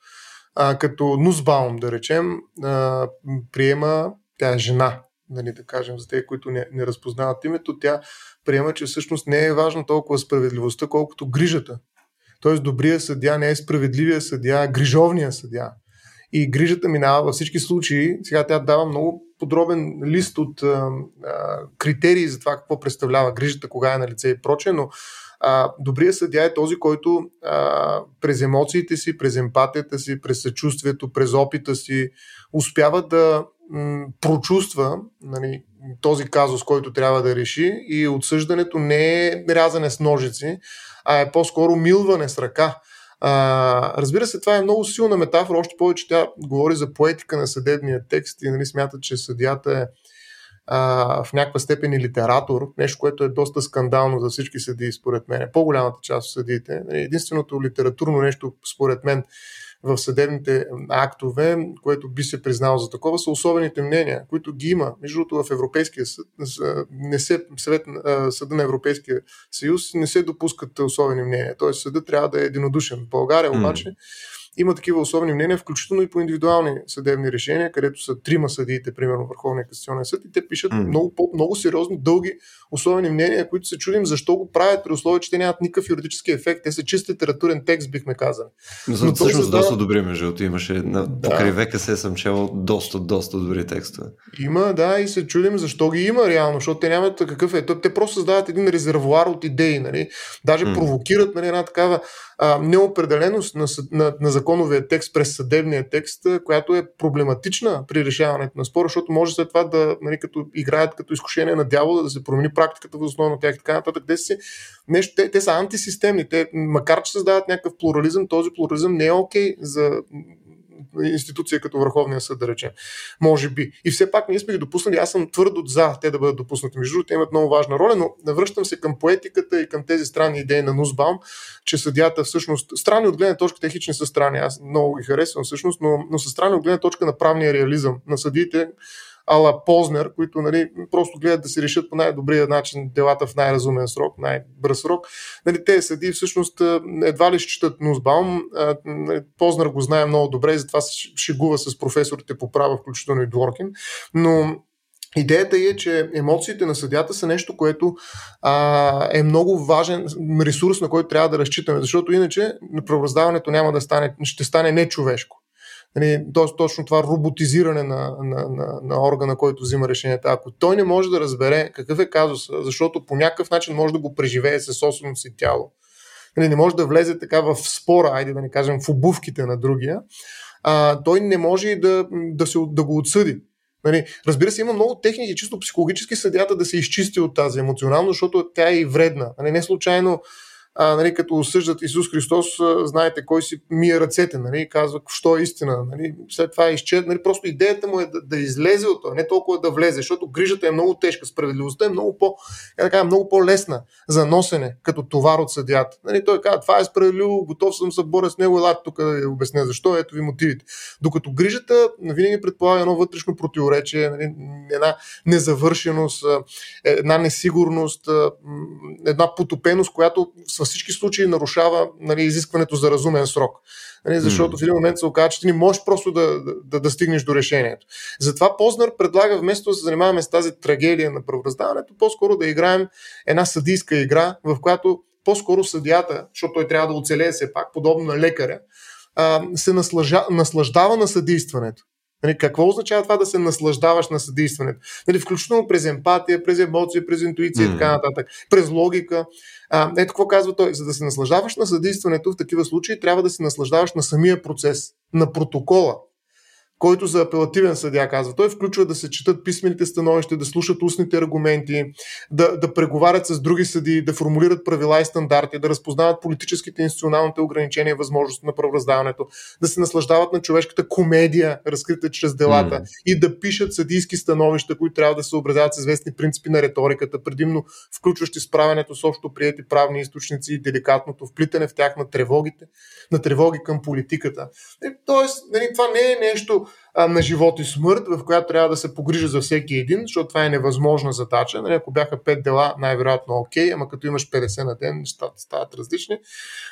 А, като Нусбаум, да речем, а, приема, тя е жена, нали, да кажем, за те, които не, не разпознават името, тя приема, че всъщност не е важно толкова справедливостта, колкото грижата. Тоест добрия съдя не е справедливия съдя, грижовния съдя. И грижата минава във всички случаи. Сега тя дава много подробен лист от а, а, критерии за това какво представлява грижата, кога е на лице и проче, но А, добрият съдя е този, който а, през емоциите си, през емпатията си, през съчувствието, през опита си успява да м- прочувства нали, този казус, който трябва да реши и отсъждането не е рязане с ножици, а е по-скоро милване с ръка. А, разбира се, това е много силна метафора, още повече тя говори за поетика на съдебния текст и нали, смята, че съдията е а, в някаква степен и литератор, нещо, което е доста скандално за всички съдии, според мен. По-голямата част от съдиите. Нали, единственото литературно нещо, според мен, в съдебните актове, което би се признало за такова, са особените мнения, които ги има. Между другото, в Европейския съд, не се, съвет, съда на Европейския съюз не се допускат особени мнения. Тоест съда трябва да е единодушен. В България обаче mm има такива особени мнения, включително и по индивидуални съдебни решения, където са трима съдиите, примерно Върховния касационен съд, и те пишат mm. много, много сериозни, дълги особени мнения, които се чудим защо го правят при условие, че те нямат никакъв юридически ефект. Те са чист литературен текст, бихме казали. Но, Но всъщност създава... доста добри, между другото. Имаше на да. покрай века се съм чел доста, доста добри текстове. Има, да, и се чудим защо ги има реално, защото те нямат какъв е. Те просто създават един резервуар от идеи, нали? Даже mm. провокират нали, една такава а, неопределеност на, на, на законовия текст през съдебния текст, която е проблематична при решаването на спора, защото може след това да, нали, като играят като изкушение на дявола, да се промени практиката в основа на тях и така нататък. Те, си, нещо, те, те са антисистемни. Те, макар че създават някакъв плурализъм, този плурализъм не е окей okay за институция като Върховния съд, да речем. Може би. И все пак ние сме ги допуснали. Аз съм твърдо за те да бъдат допуснати. Между другото, имат много важна роля, но навръщам се към поетиката и към тези странни идеи на Нусбаум, че съдята всъщност, странни от гледна точка, те хич са странни, аз много ги харесвам всъщност, но, но са странни от гледна точка на правния реализъм на съдиите, ала Познер, които нали, просто гледат да се решат по най-добрия начин делата в най-разумен срок, най-бърз срок. Нали, те съди всъщност едва ли ще четат Нусбаум. Нали, Познер го знае много добре и затова се шегува с професорите по права, включително и Дворкин. Но Идеята е, че емоциите на съдята са нещо, което а, е много важен ресурс, на който трябва да разчитаме, защото иначе правораздаването няма да стане, ще стане нечовешко. Нали, точно това роботизиране на, на, на, на органа, който взима решенията. Ако той не може да разбере какъв е казус, защото по някакъв начин може да го преживее със собственото си тяло, нали, не може да влезе така в спора, айде да не кажем в обувките на другия, а, той не може и да, да, да го отсъди. Нали, разбира се, има много техники, чисто психологически съдята да се изчисти от тази емоционално, защото тя е и вредна. Нали, не случайно а, нали, като осъждат Исус Христос, а, знаете кой си мие ръцете, нали, казва, що е истина. Нали, след това е изчет, нали, просто идеята му е да, да излезе от това, не толкова да влезе, защото грижата е много тежка, справедливостта е много, по, е така, много по-лесна за носене като товар от съдята. Нали, той казва, това е справедливо, готов съм да боря с него, елате тук да обясня защо, ето ви мотивите. Докато грижата винаги предполага едно вътрешно противоречие, нали, една незавършеност, една несигурност, една потопеност, която във всички случаи нарушава нали, изискването за разумен срок. Нали, защото mm. в един момент се оказва, че ти не можеш просто да, да, да стигнеш до решението. Затова Познер предлага вместо да се занимаваме с тази трагедия на правораздаването, по-скоро да играем една съдийска игра, в която по-скоро съдията, защото той трябва да оцелее все пак, подобно на лекаря, се наслажа, наслаждава на съдействането. Нали, какво означава това да се наслаждаваш на съдействането? Нали, включително през емпатия, през емоция, през интуиция mm. и така нататък, през логика. А, ето какво казва той. За да се наслаждаваш на съдействането в такива случаи, трябва да се наслаждаваш на самия процес, на протокола, който за апелативен съдя казва. Той включва да се четат писмените становища, да слушат устните аргументи, да, да преговарят с други съди, да формулират правила и стандарти, да разпознават политическите и институционалните ограничения и възможности на правораздаването, да се наслаждават на човешката комедия, разкрита чрез делата mm. и да пишат съдийски становища, които трябва да се образяват с известни принципи на риториката, предимно включващи справянето с общо приети правни източници и деликатното вплитане в тях на тревогите, на тревоги към политиката. Е, тоест, нали, това не е нещо а, на живот и смърт, в която трябва да се погрижа за всеки един, защото това е невъзможна задача. Нали, ако бяха 5 дела, най-вероятно окей, ама като имаш 50 на ден, нещата стават различни.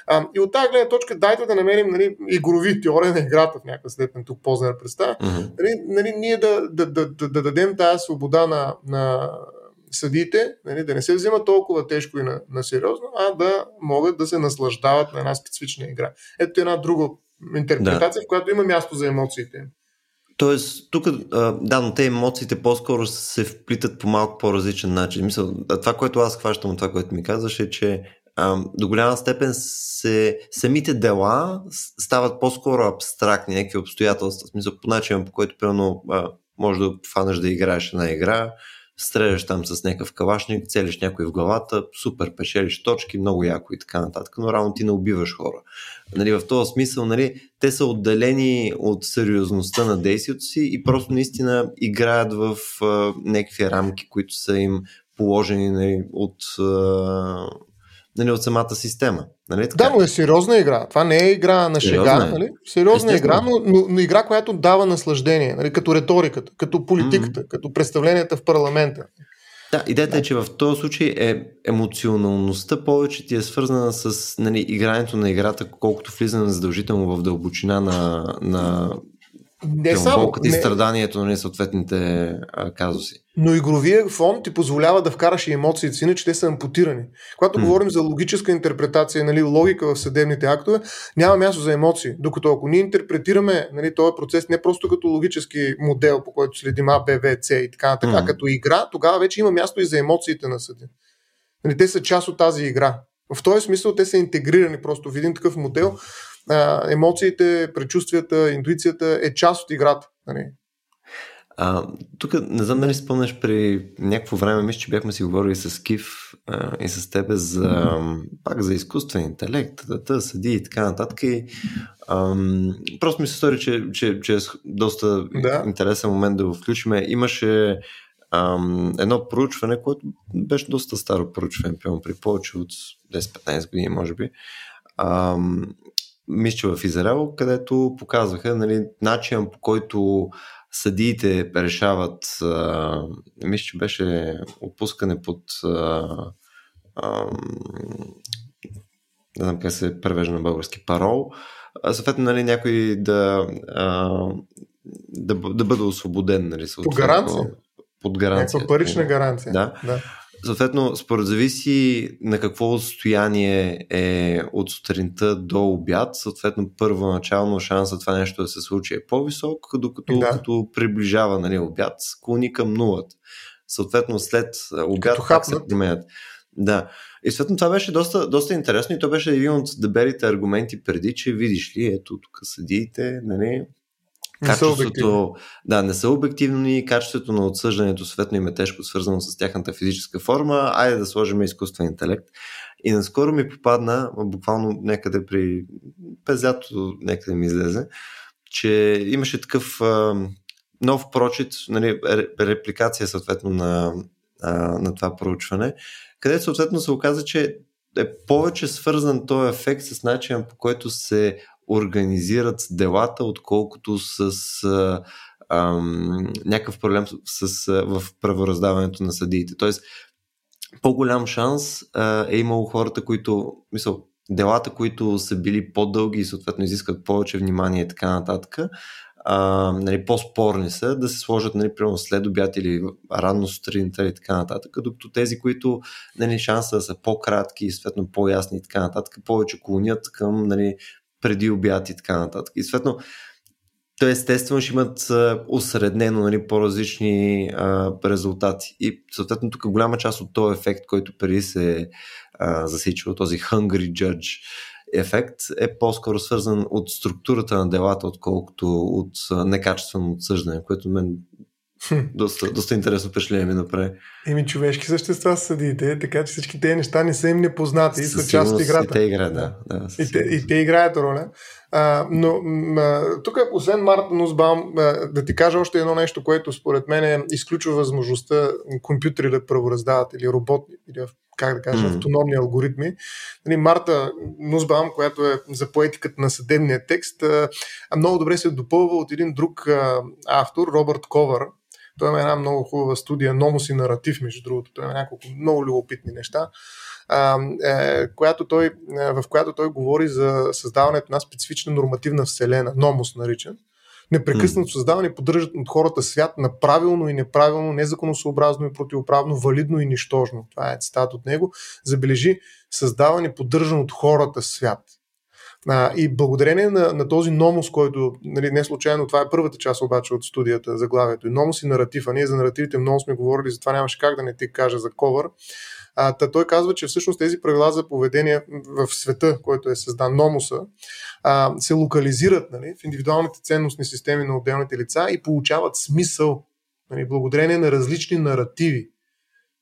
А, и от тази гледна точка дайте да намерим нали, игрови теория на играта в някакъв степен, тук по-зна представа. Mm-hmm. Нали, нали, ние да, да, да, да, да дадем тази свобода на, на съдите, нали, да не се взима толкова тежко и на, на сериозно, а да могат да се наслаждават на една специфична игра. Ето една друга интерпретация, да. в която има място за емоциите. Тоест, тук, да, но те емоциите по-скоро се вплитат по малко по-различен начин. Мисъл, това, което аз хващам от това, което ми казваш е, че до голяма степен се, самите дела стават по-скоро абстрактни, някакви обстоятелства. В смисъл, по начин, по който, примерно, може да фанеш да играеш една игра, стреляш там с някакъв калашник, целиш някой в главата, супер, печелиш точки, много яко и така нататък, но рано ти не убиваш хора. Нали, в този смисъл, нали, те са отделени от сериозността на действието си и просто наистина играят в а, някакви рамки, които са им положени нали, от, а, нали, от самата система. Нали, така? Да, но е сериозна игра. Това не е игра на шега. Е. Нали? Сериозна Естествено. игра, но, но, но игра, която дава наслаждение. Нали? Като риториката, като политиката, mm-hmm. като представленията в парламента. Да, идеята да. е, че в този случай е емоционалността повече ти е свързана с нали, игрането на играта, колкото влизане задължително в дълбочина на, на не само, и не... страданието на нали, съответните а, казуси. Но игровия фон ти позволява да вкараш и емоциите си, иначе те са ампутирани. Когато mm. говорим за логическа интерпретация, нали, логика в съдебните актове, няма място за емоции. Докато ако ние интерпретираме нали, този процес не просто като логически модел, по който следим А, Б, В, С и така нататък, mm. а като игра, тогава вече има място и за емоциите на съдя. Нали, те са част от тази игра. В този смисъл те са интегрирани просто в един такъв модел. А, емоциите, предчувствията, интуицията е част от играта. Нали. А, тук не знам дали спомняш при някакво време, мисля, че бяхме си говорили с Кив а, и с тебе за пак за изкуствен интелект, да, съди и така нататък. И, ам, просто ми се стори, че, че, че е доста да. интересен момент да го включим. Имаше ам, едно проучване, което беше доста старо проучване, при повече от 10-15 години, може би. Ам, мисля, в Израел, където показваха нали, начин по който съдиите решават, а, мисля, че беше отпускане под а, а, не знам как се превежда на български парол, а, съответно нали, някой да, а, да, да бъде освободен. Нали, По гаранция? Под гаранция. Някаква парична гаранция. Да. да. Съответно, според зависи на какво отстояние е от сутринта до обяд, съответно първоначално шанса това нещо да се случи е по-висок, докато да. като приближава нали, обяд, склони към нулата. Съответно, след обяд пак се променят. Да. И съответно това беше доста, доста интересно и то беше един от дебелите аргументи преди, че видиш ли, ето тук съдиите, нали, качеството, да, не са обективни, качеството на отсъждането съответно им е тежко свързано с тяхната физическа форма, айде да сложим изкуствен интелект. И наскоро ми попадна, буквално някъде при пезято някъде ми излезе, че имаше такъв а, нов прочит, нали, репликация съответно на, а, на това проучване, където съответно се оказа, че е повече свързан този ефект с начина по който се организират делата, отколкото с а, а, някакъв проблем с, с, в правораздаването на съдиите. Тоест, по-голям шанс а, е имало хората, които, мисъл, делата, които са били по-дълги и съответно изискват повече внимание и така нататък, а, нали, по-спорни са да се сложат нали, примерно след обяд или рано сутринта и така нататък, докато тези, които нали, шанса да са по-кратки и съответно по-ясни и така нататък, повече клонят към нали, преди обяд и така нататък. И съответно, то естествено ще имат осреднено нали, по-различни а, резултати. И съответно тук голяма част от този ефект, който преди се а, засичал, този hungry judge ефект, е по-скоро свързан от структурата на делата, отколкото от некачествено отсъждане, което мен доста, доста интересно впечатление ми направи. Еми, човешки същества са съдите, така че всички тези неща не са им непознати и са част от играта. И те играят, да. да и, те, и те играят роля. А, но а, тук, освен Марта Нусбаум, да ти кажа още едно нещо, което според мен е изключва възможността компютри да правораздават или роботи, или как да кажа, mm-hmm. автономни алгоритми. Нали, Марта Нусбаум, която е за поетиката на съдебния текст, а, много добре се допълва от един друг а, автор, Робърт Ковър, той има една много хубава студия, Номос и наратив, между другото. Той има няколко много любопитни неща, а, е, която той, е, в която той говори за създаването на специфична нормативна вселена, Номос наричан. Непрекъснато създаване и поддържат от хората свят на правилно и неправилно, незаконосъобразно и противоправно, валидно и нищожно. Това е цитат от него. Забележи, създаване и поддържан от хората свят. А, и благодарение на, на този номос, който нали, не случайно, това е първата част обаче от студията, заглавието. И номос и наратив, а ние за наративите много сме говорили, затова нямаше как да не ти кажа за ковър. А, та той казва, че всъщност тези правила за поведение в света, който е създан, номоса, а, се локализират нали, в индивидуалните ценностни системи на отделните лица и получават смисъл нали, благодарение на различни наративи.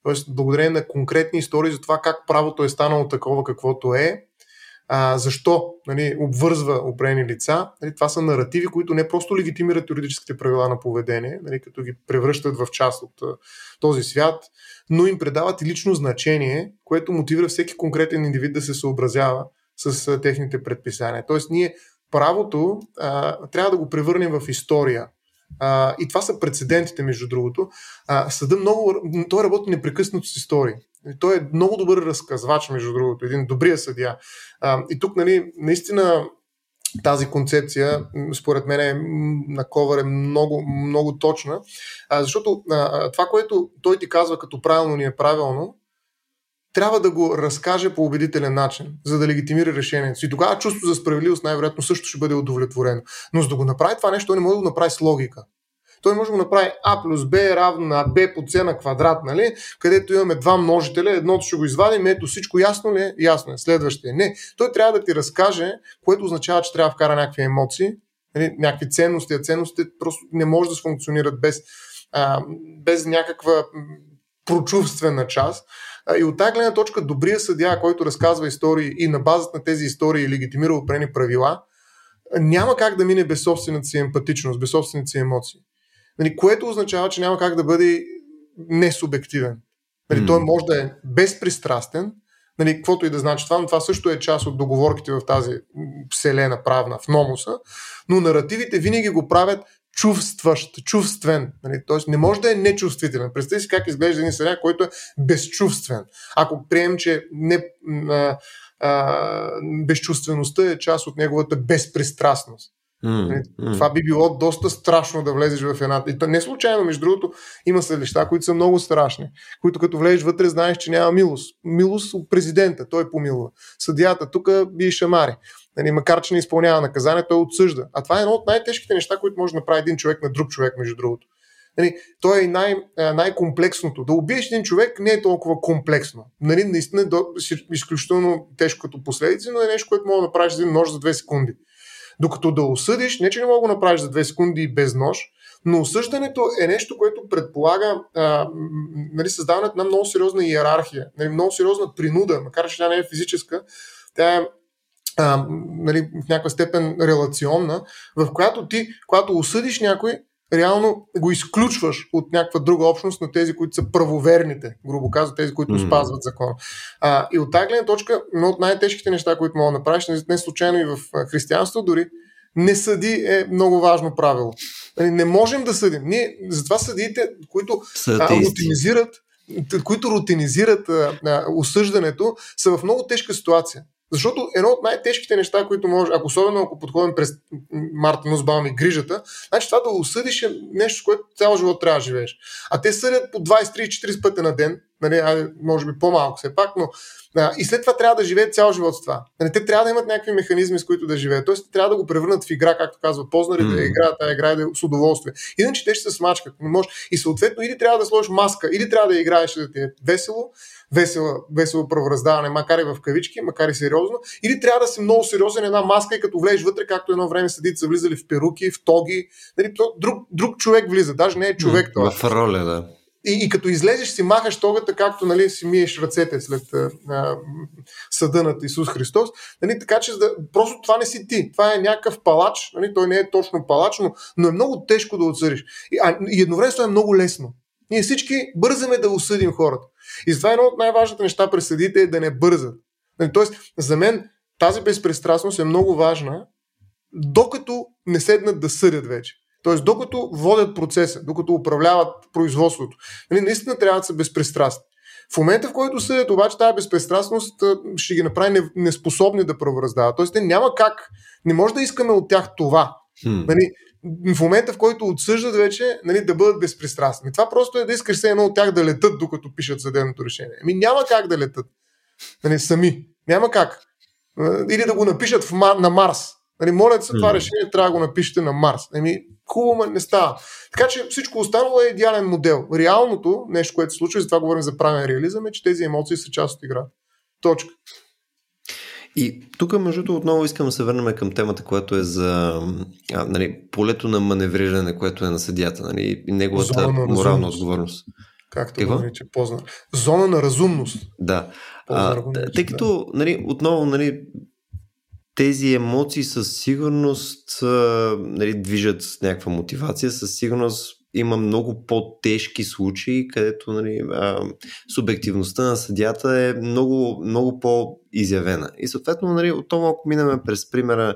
Тоест, благодарение на конкретни истории за това как правото е станало такова каквото е, а, защо нали, обвързва определени лица. Нали, това са наративи, които не просто легитимират юридическите правила на поведение, нали, като ги превръщат в част от а, този свят, но им предават и лично значение, което мотивира всеки конкретен индивид да се съобразява с а, техните предписания. Тоест, ние правото а, трябва да го превърнем в история. А, и това са прецедентите, между другото. А, съда много. Той работи непрекъснато с истории. Той е много добър разказвач, между другото, един добрия съдия. А, и тук, нали, наистина тази концепция, според мен, е, на Ковър е много, много точна, а, защото а, това, което той ти казва като правилно ни е правилно, трябва да го разкаже по убедителен начин, за да легитимира решението си. И тогава чувство за справедливост най-вероятно също ще бъде удовлетворено. Но за да го направи това нещо, той не може да го направи с логика. Той може да го направи А плюс Б е равно на B по С на квадрат, нали? където имаме два множителя, едното ще го извадим, ето всичко ясно ли е? Ясно е. Следващия. Не. Той трябва да ти разкаже, което означава, че трябва да вкара някакви емоции, нали? някакви ценности, а ценностите просто не може да функционират без, а, без някаква прочувствена част. И от тази гледна точка, добрия съдия, който разказва истории и на базата на тези истории легитимира опрени правила, няма как да мине без собствената си емпатичност, без собствените си емоции. Нали, което означава, че няма как да бъде несубективен. Нали, mm. Той може да е безпристрастен, нали, каквото и да значи това, но това също е част от договорките в тази вселена правна, в номоса, но наративите винаги го правят чувстващ, чувствен. Нали? Тоест не може да е нечувствителен. Представи си как изглежда един съдя, който е безчувствен. Ако приемем, че не, а, а, безчувствеността е част от неговата безпристрастност. Mm, mm. Това би било доста страшно да влезеш в една. И не случайно, между другото, има съдилища, които са много страшни, които като влезеш вътре, знаеш, че няма милост. Милост от президента, той помилва. Съдията тук би шамари. Нали, макар, че не изпълнява наказание, той отсъжда. А това е едно от най-тежките неща, които може да направи един човек на друг човек, между другото. Нали, то е най- най-комплексното. Да убиеш един човек не е толкова комплексно. Нали, наистина е изключително тежко като последици, но е нещо, което може да направиш един нож за 2 секунди. Докато да осъдиш, не че не мога да направиш за 2 секунди без нож, но осъждането е нещо, което предполага а, нали, създаването на много сериозна иерархия, нали, много сериозна принуда, макар че тя не е физическа, тя е а, нали, в някаква степен релационна, в която ти, когато осъдиш някой, реално го изключваш от някаква друга общност на тези, които са правоверните, грубо казвам, тези, които mm. спазват закона. А, и от тази гледна точка, едно от най-тежките неща, които мога да направиш, не случайно и в християнството дори, не съди е много важно правило. Нали, не можем да съдим. Ние, затова съдиите, които рутинизират, които рутинизират а, а, осъждането, са в много тежка ситуация. Защото едно от най-тежките неща, които може, ако особено ако подходим през Марта Нусбаум и грижата, значи това да осъдиш е нещо, с което цял живот трябва да живееш. А те съдят по 20, 30, 40 пъти на ден, нали, може би по-малко все пак, но а, и след това трябва да живеят цял живот с това. Нали, те трябва да имат някакви механизми, с които да живеят. Тоест, трябва да го превърнат в игра, както казва Познар, mm. да играят тази игра да с удоволствие. Иначе те ще се смачкат. Не може. И съответно, или трябва да сложиш маска, или трябва да играеш да ти е весело, весело, весело правораздаване, макар и в кавички, макар и сериозно, или трябва да си много сериозен една маска и като влезеш вътре, както едно време съдите са влизали в перуки, в тоги, нали, друг, друг човек влиза, даже не е човек. Mm, това. В роля, да. И, и като излезеш си махаш тогата, както нали, си миеш ръцете след съда на Исус Христос. Нали, така че да, просто това не си ти. Това е някакъв палач. Нали, той не е точно палач, но, но е много тежко да отсъдиш. И, а, и едновременно е много лесно. Ние всички бързаме да осъдим хората. И затова едно от най-важните неща през съдите е да не бързат. Нали, тоест, за мен тази безпристрастност е много важна, докато не седнат да съдят вече. Тоест, докато водят процеса, докато управляват производството, нали, наистина трябва да са безпристрастни. В момента, в който съдят, обаче тази безпристрастност ще ги направи неспособни да правораздават. Тоест, те няма как, не може да искаме от тях това. Hmm. Нали, в момента, в който отсъждат вече, нали, да бъдат безпристрастни. Това просто е да искаш се едно от тях да летат, докато пишат съдебното решение. Ами няма как да летат. Нали, сами. Няма как. Или да го напишат в, на Марс. Нали, моля се, това решение трябва да го напишете на Марс. Еми, хубаво, не става. Така че всичко останало е идеален модел. Реалното, нещо, което се случва, и затова говорим за правен реализъм, е, че тези емоции са част от игра. Точка. И тук, между другото, отново искам да се върнем към темата, която е за а, нали, полето на маневриране, което е на съдята нали, и неговата морална отговорност. Както го нарича Познар. Зона на разумност. Да. А, тъй като, нали, отново, нали, тези емоции със сигурност нали, движат с някаква мотивация, със сигурност има много по-тежки случаи, където нали, а, субективността на съдята е много, много по-изявена. И съответно, нали, отново ако минаме през примера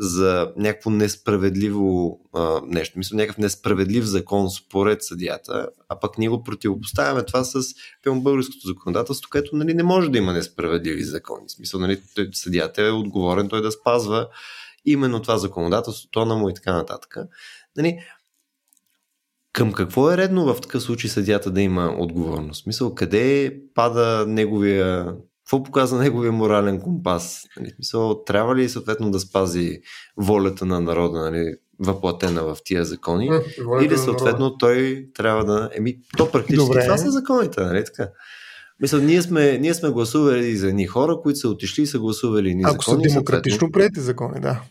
за някакво несправедливо а, нещо, мисля, някакъв несправедлив закон според съдията, а пък ние го противопоставяме това с пълно българското законодателство, където нали, не може да има несправедливи закони. В смисъл, нали, съдията е отговорен той да спазва именно това законодателство, тона му и така нататък. Нали, към какво е редно в такъв случай съдята да има отговорност? Мисъл, къде пада неговия какво показва неговия морален компас? Нали, мисъл, трябва ли съответно да спази волята на народа, нали, въплатена в тия закони? Волята или съответно той трябва да... Еми, то практически Добре. това са законите, нали така? Мисля, ние сме, ние сме гласували за едни хора, които са отишли и са гласували ни закони. Ако са демократично съответно... приети закони, да.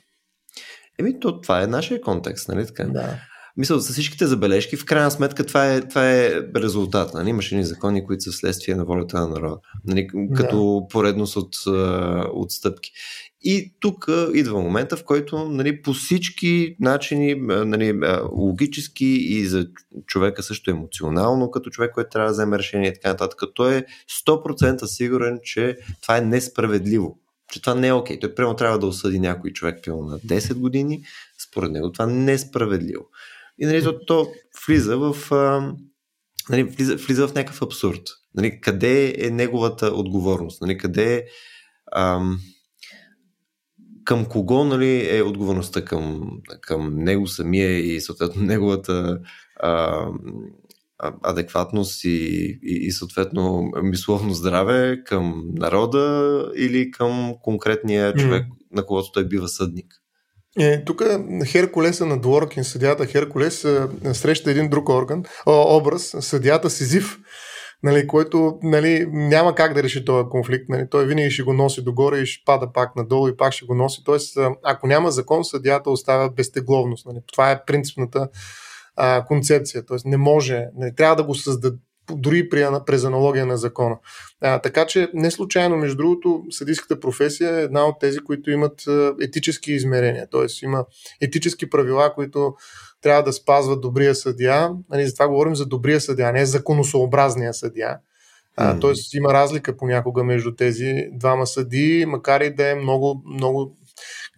Еми, то, това е нашия контекст, нали така? Да мисля, с всичките забележки, в крайна сметка това е, това е резултат. Нали? Имаше ни закони, които са вследствие на волята на народа, нали? като да. поредност от, от стъпки. И тук идва момента, в който нали, по всички начини, нали, логически и за човека също емоционално, като човек, който трябва да вземе решение и така нататък, той е 100% сигурен, че това е несправедливо. Че това не е окей. Okay. Той прямо трябва да осъди някой човек пил на 10 години. Според него това е несправедливо. И нали, то, то влиза в. А, нали, влиза, влиза в някакъв абсурд. Нали, къде е неговата отговорност? Нали, къде е. Ам, към кого нали, е отговорността към, към него самия и съответно неговата а, адекватност и, и, и съответно мисловно здраве към народа или към конкретния човек, mm. на когото той бива съдник. Е, тук Херкулеса на Дворкин, съдята Херкулес, е, среща един друг орган, образ, съдята Сизив, нали, който нали, няма как да реши този конфликт. Нали. Той винаги ще го носи догоре и ще пада пак надолу и пак ще го носи. Тоест, ако няма закон, съдята оставя безтегловност. Нали. Това е принципната концепция. Тоест, не може, не трябва да го създаде, дори при, през аналогия на закона. А, така че не случайно, между другото, съдийската професия е една от тези, които имат етически измерения, т.е. има етически правила, които трябва да спазват добрия съдия. Нали, затова говорим за добрия съдия, не законосообразния съдия. Mm-hmm. Тоест има разлика понякога между тези двама съди, макар и да е много, много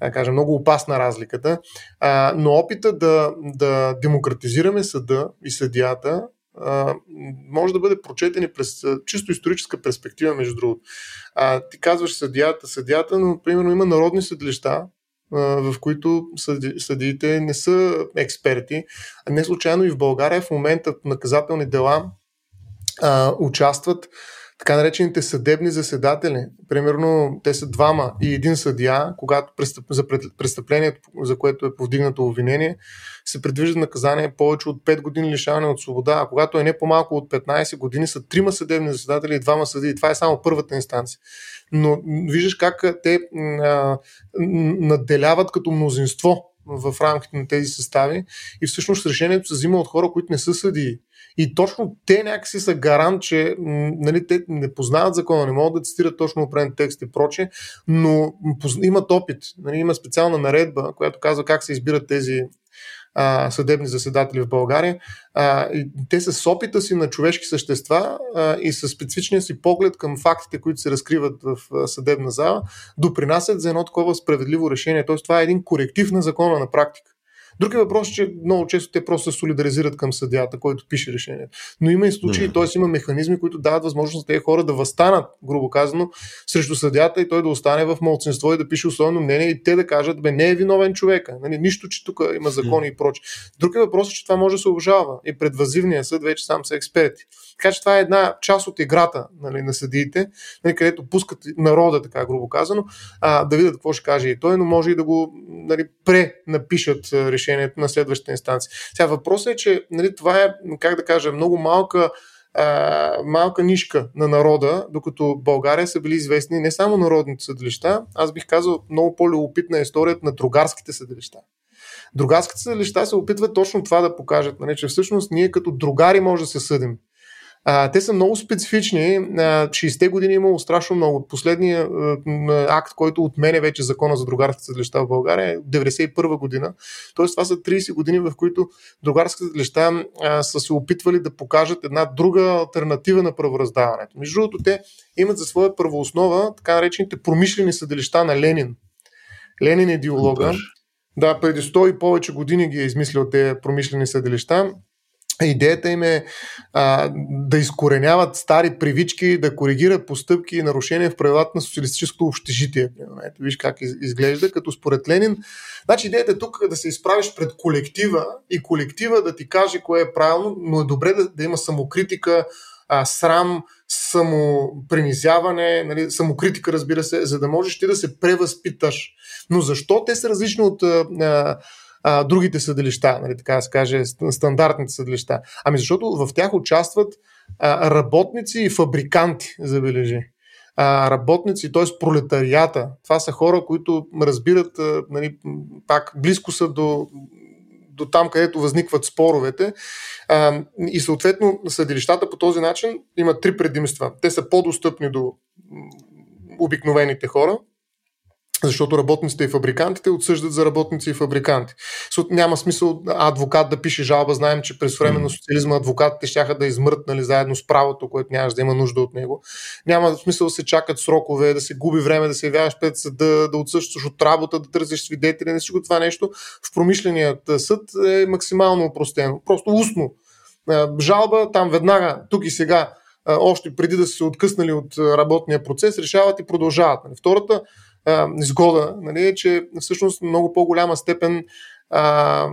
да кажа, много опасна разликата. А, но опита да, да демократизираме съда и съдията може да бъде прочетен и през чисто историческа перспектива, между другото. А, ти казваш съдията, съдията, но примерно има народни съдилища, в които съди, съдиите не са експерти. Не случайно и в България в момента наказателни дела а, участват така наречените съдебни заседатели. Примерно те са двама и един съдия, когато престъп, за престъплението, за което е повдигнато обвинение, се предвижда наказание повече от 5 години лишаване от свобода, а когато е не по-малко от 15 години, са трима съдебни заседатели и двама съдии. Това е само първата инстанция. Но виждаш как те а, наделяват като мнозинство в рамките на тези състави и всъщност решението се взима от хора, които не са съдии. И точно те някакси са гарант, че нали, те не познават закона, не могат да цитират точно определен текст и проче, но имат опит. Нали, има специална наредба, която казва как се избират тези а, съдебни заседатели в България. А, и те с опита си на човешки същества а, и с специфичния си поглед към фактите, които се разкриват в а, съдебна зала, допринасят за едно такова справедливо решение. Тоест, това е един коректив на закона на практика. Други въпрос е, че много често те просто се солидаризират към съдята, който пише решението. Но има и случаи, mm. т.е. има механизми, които дават възможност на тези хора да възстанат, грубо казано, срещу съдята и той да остане в младсинство и да пише особено мнение и те да кажат, бе, не е виновен човека. Нали, нищо, че тук има закони mm. и проче. Друг е въпрос, че това може да се обжалва и пред съд вече сам са експерти. Така че това е една част от играта нали, на съдиите, нали, където пускат народа, така грубо казано, а, да видят какво ще каже и той, но може и да го нали, пренапишат решението на следващата инстанция. Сега въпросът е, че нали, това е, как да кажа, много малка малка нишка на народа, докато България са били известни не само народните съдилища, аз бих казал много по-любопитна е историята на другарските съдилища. Другарските съдилища се опитват точно това да покажат, нали, че всъщност ние като другари може да се съдим. А, те са много специфични. А, 60-те години е имало страшно много. Последният акт, който отмене вече закона за другарските съдилища в България е 91 година. Тоест това са 30 години, в които другарските съдилища са се опитвали да покажат една друга альтернатива на правораздаването. Между другото, те имат за своя първооснова така наречените промишлени съдилища на Ленин. Ленин е идеолога. Да, преди 100 и повече години ги е измислил тези промишлени съдилища. Идеята им е а, да изкореняват стари привички, да коригират постъпки и нарушения в правилата на социалистическото общежитие. Ето, виж как изглежда, като според Ленин. Значи идеята е тук да се изправиш пред колектива и колектива да ти каже кое е правилно, но е добре да, да има самокритика, а, срам, самопринизяване, нали, самокритика, разбира се, за да можеш ти да се превъзпиташ. Но защо те са различни от а, а, другите съдилища, нали, така да се каже, стандартните съдилища. Ами защото в тях участват а, работници и фабриканти, забележи. А, работници, т.е. пролетарията. Това са хора, които разбират, а, нали, пак близко са до, до там, където възникват споровете. А, и съответно съдилищата по този начин имат три предимства. Те са по-достъпни до обикновените хора, защото работниците и фабрикантите отсъждат за работници и фабриканти. Няма смисъл адвокат да пише жалба. Знаем, че през време на социализма адвокатите ще да измрътнали заедно с правото, което нямаш да има нужда от него. Няма смисъл да се чакат срокове, да се губи време, да се явяваш пред съда, да отсъщаш от работа, да търсиш свидетели. Не всичко това нещо в промишленият съд е максимално упростено. Просто устно. Жалба там веднага, тук и сега, още преди да са се откъснали от работния процес, решават и продължават. Втората а, изгода, нали, е, че всъщност много по-голяма степен а,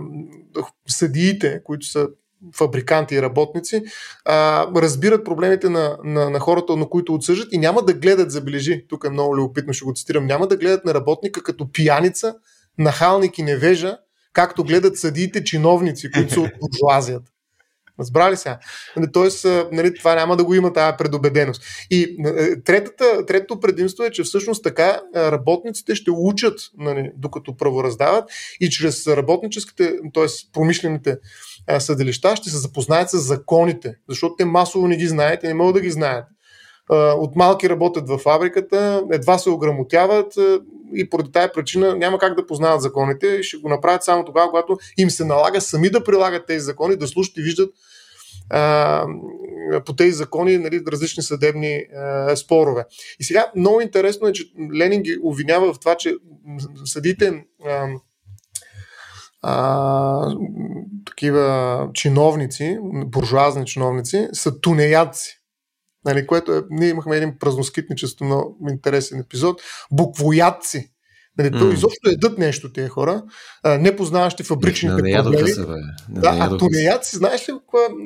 съдиите, които са фабриканти и работници, а, разбират проблемите на, на, на хората, на които отсъждат и няма да гледат, забележи, тук е много любопитно, ще го цитирам, няма да гледат на работника като пияница, нахалник и невежа, както гледат съдиите чиновници, които са от буржуазията. Разбрали се? Нали, тоест, нали, това няма да го има тази предубеденост. И третата, третото предимство е, че всъщност така работниците ще учат, нали, докато правораздават и чрез работническите, т.е. промишлените съдилища ще се запознаят с законите, защото те масово не ги знаят и не могат да ги знаят. От малки работят във фабриката, едва се ограмотяват и поради тази причина няма как да познават законите и ще го направят само тогава, когато им се налага сами да прилагат тези закони, да слушат и виждат а, по тези закони нали, различни съдебни а, спорове. И сега много интересно е, че Ленин ги обвинява в това, че съдите а, а, такива чиновници, буржуазни чиновници, са тунеядци. Нали, което е, ние имахме един празноскитничество, много интересен епизод. Буквоядци. Нали, mm. изобщо едат нещо тези хора, а, непознаващи фабричните не, не проблеми. Се, бе. Не, да, не а тунеяци, знаеш ли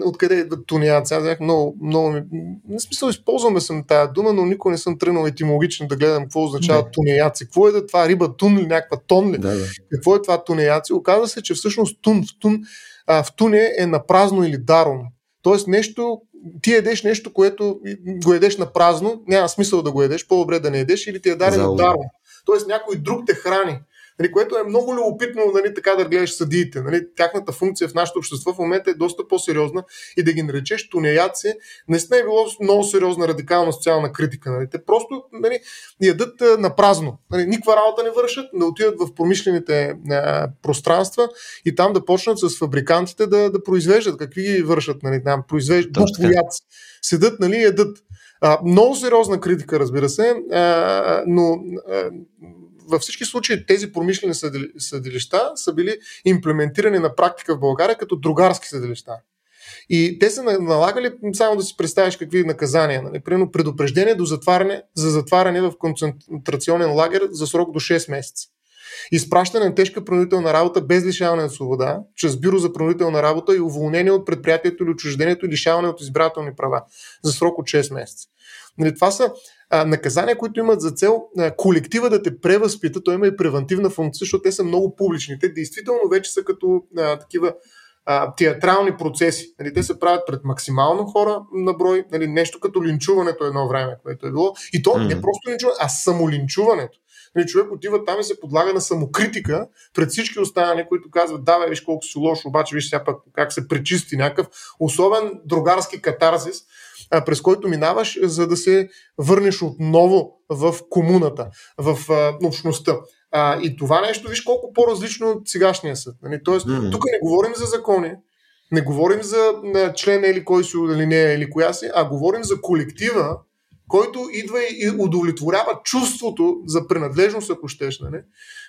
откъде идват тунеяци? Аз много, много ми... Не смисъл, използваме съм тази дума, но никой не съм тръгнал етимологично да гледам какво означава тунеяци. Какво е да това? Риба тун ли, някаква тон ли? Да, да. Какво е това тунеяци? Оказва се, че всъщност тун в тун, а, в туне е на празно или даром. Тоест нещо, ти едеш нещо, което го едеш на празно, няма смисъл да го едеш, по-добре да не едеш или ти е дарено даром т.е. някой друг те храни. Нали, което е много любопитно нали, така да гледаш съдиите. Нали, тяхната функция в нашето общество в момента е доста по-сериозна и да ги наречеш тунеяци, наистина е било много сериозна радикална социална критика. Нали. Те просто нали, ядат на празно. Нали, никаква работа не вършат, да отидат в промишлените а, пространства и там да почнат с фабрикантите да, да произвеждат. Какви ги вършат? Нали, там, произвеждат буквояци. Седат, нали, ядат. А, много сериозна критика, разбира се, а, но а, във всички случаи тези промишлени съдилища са били имплементирани на практика в България като другарски съдилища. И те са налагали, само да си представиш какви наказания, нали? примерно предупреждение до затваряне, за затваряне в концентрационен лагер за срок до 6 месеца. Изпращане на тежка принудителна работа без лишаване на свобода, чрез бюро за принудителна работа и уволнение от предприятието или учреждението и лишаване от избирателни права за срок от 6 месеца. Нали, това са а, наказания, които имат за цел а, колектива да те превъзпита, той има и превентивна функция, защото те са много публични. Те действително вече са като а, такива а, театрални процеси. Нали, те се правят пред максимално хора на брой, нали, нещо като линчуването едно време, което е било. И то mm. не просто линчуване, а самолинчуването. Нали, човек отива там и се подлага на самокритика пред всички останали, които казват, да, бе, виж колко си лошо, обаче виж сега пък как се пречисти някакъв особен другарски катарзис, а, през който минаваш, за да се върнеш отново в комуната, в а, общността. А, и това нещо, виж колко по-различно от сегашния съд. Нали? Тоест, mm-hmm. тук не говорим за закони, не говорим за член или кой си или не или коя си, а говорим за колектива, който идва и удовлетворява чувството за принадлежност, ако щеш, нали?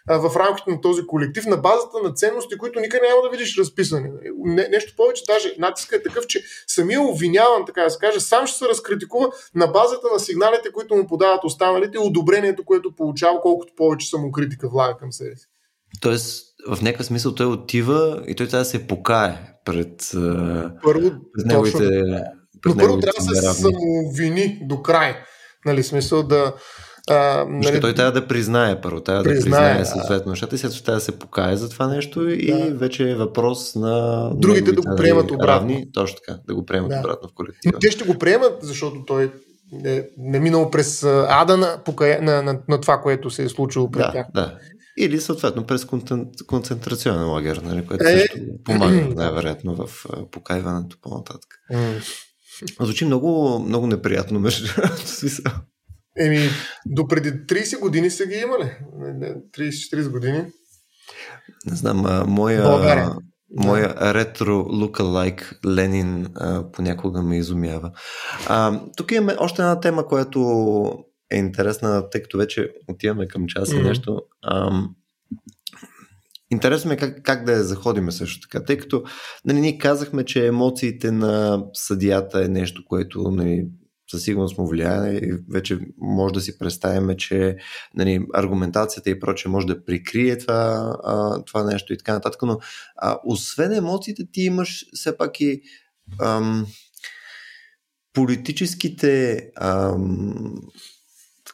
в рамките на този колектив, на базата на ценности, които никъде няма да видиш разписани. Не, нещо повече, даже натиска е такъв, че самия обвиняван, така да се каже, сам ще се разкритикува на базата на сигналите, които му подават останалите и одобрението, което получава, колкото повече самокритика влага към себе си. Тоест, в някакъв смисъл той отива и той трябва да се покае пред, Първо, пред неговите. Точно, но първо трябва да се самовини до край. Нали, смисъл да. А, нали... Той трябва да признае първо, трябва признае, да признае съответно нещата и след това трябва да се покае за това нещо да. и вече е въпрос на другите да го приемат обратно. Равни, точно така, да го приемат да. обратно в колектива. Но те ще го приемат, защото той е, не минал през ада на, на, на, на това, което се е случило пред да, тях. Да. Или съответно през концентрационен лагер, нали, което е... също помага <clears throat> най-вероятно в покайването по-нататък. Звучи много, много неприятно, между другото. Еми, до преди 30 години са ги имали. 30-40 години. Не знам, а, моя, България. моя ретро лука-лайк Ленин а, понякога ме изумява. А, тук имаме още една тема, която е интересна, тъй като вече отиваме към час и mm-hmm. нещо. А, Интересно ме как, как да я заходиме също така, тъй като нали, ние казахме, че емоциите на съдията е нещо, което нали, със сигурност му влияе и вече може да си представим, че нали, аргументацията и прочее може да прикрие това, а, това нещо и така нататък, но а, освен емоциите ти имаш все пак и ам, политическите ам,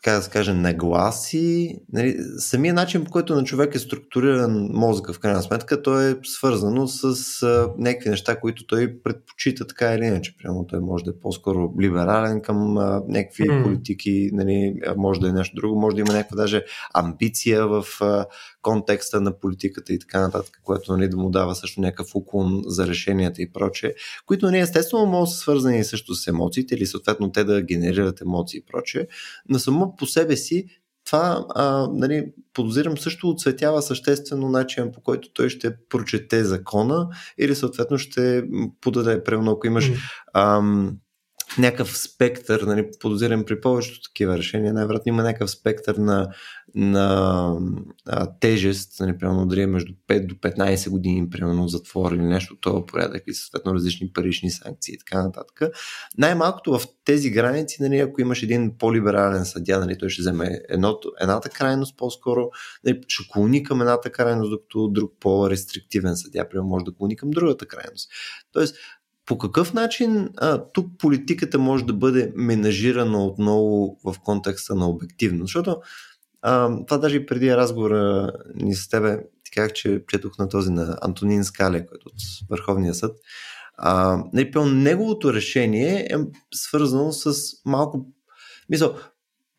така да се каже, нагласи, нали, самия начин по който на човек е структуриран мозъка, в крайна сметка, то е свързано с а, някакви неща, които той предпочита така или иначе. Примерно той може да е по-скоро либерален към а, някакви mm. политики, нали, може да е нещо друго, може да има някаква даже амбиция в а, контекста на политиката и така нататък, което нали, да му дава също някакъв уклон за решенията и прочее, които не нали, естествено могат да са свързани също с емоциите или съответно те да генерират емоции и прочее, но само по себе си това, а, нали, подозирам, също отсветява съществено начин по който той ще прочете закона или съответно ще подаде, примерно ако имаш mm. ам, някакъв спектър, нали, подозирам при повечето такива решения, най-вероятно има някакъв спектър на, на а, тежест, нали, примерно дали е между 5 до 15 години, примерно затвор или нещо това порядък и съответно различни парични санкции и така нататък. Най-малкото в тези граници, нали, ако имаш един по-либерален съдя, нали, той ще вземе едното, едната крайност по-скоро, нали, ще клони към едната крайност, докато друг по-рестриктивен съдя, примерно, може да клони към другата крайност. Тоест, по какъв начин а, тук политиката може да бъде менажирана отново в контекста на обективност? Защото а, това даже и преди разговора ни с тебе, ти казах, че четох на този на Антонин Скале, който е от Върховния съд. А, неговото решение е свързано с малко, мисъл,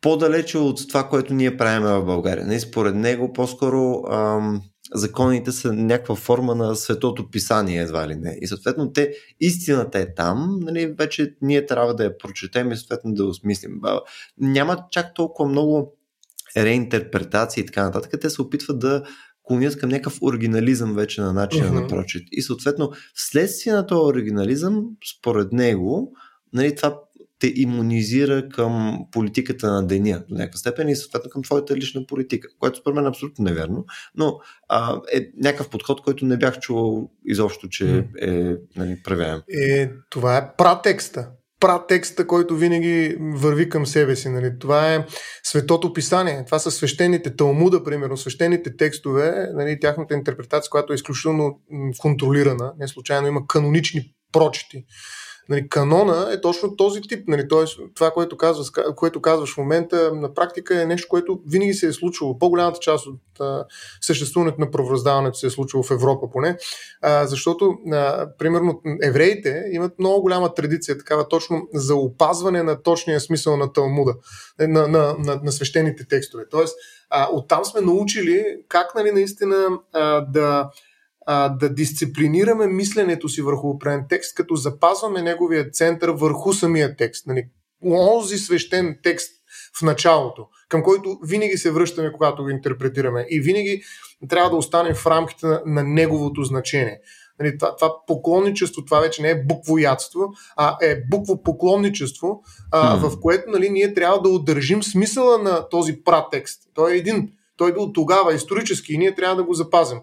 по-далече от това, което ние правим в България. Нали, според него, по-скоро ам, законите са някаква форма на светото писание, едва ли не. И съответно те, истината е там, нали, вече ние трябва да я прочетем и съответно да осмислим. Няма чак толкова много реинтерпретации и така нататък. Те се опитват да клонят към някакъв оригинализъм вече на начина uh-huh. на прочет. И съответно, вследствие на този оригинализъм, според него, нали, това те иммунизира към политиката на деня до някаква степен и съответно към твоята лична политика, което според мен е абсолютно неверно, но а, е някакъв подход, който не бях чувал изобщо, че е нали, правяем. Е, това е пратекста пратекста, който винаги върви към себе си. Нали. Това е светото писание. Това са свещените Талмуда, примерно, свещените текстове, нали, тяхната интерпретация, която е изключително контролирана. Не случайно има канонични прочети Нали, канона е точно този тип. Нали, Тоест, това, което казваш, което казваш в момента, на практика е нещо, което винаги се е случвало. По-голямата част от а, съществуването на правораздаването се е случвало в Европа поне, а, защото, а, примерно, евреите имат много голяма традиция, такава точно за опазване на точния смисъл на Талмуда, на, на, на, на свещените текстове. Тоест, а, оттам сме научили как нали, наистина а, да а, да дисциплинираме мисленето си върху определен текст, като запазваме неговия център върху самия текст. Нали? Онзи свещен текст в началото, към който винаги се връщаме, когато го интерпретираме. И винаги трябва да останем в рамките на, на неговото значение. Нали, това, това поклонничество, това вече не е буквоядство, а е буквопоклонничество, а, mm. в което нали, ние трябва да удържим смисъла на този пратекст. Той е един. Той е бил тогава исторически и ние трябва да го запазим.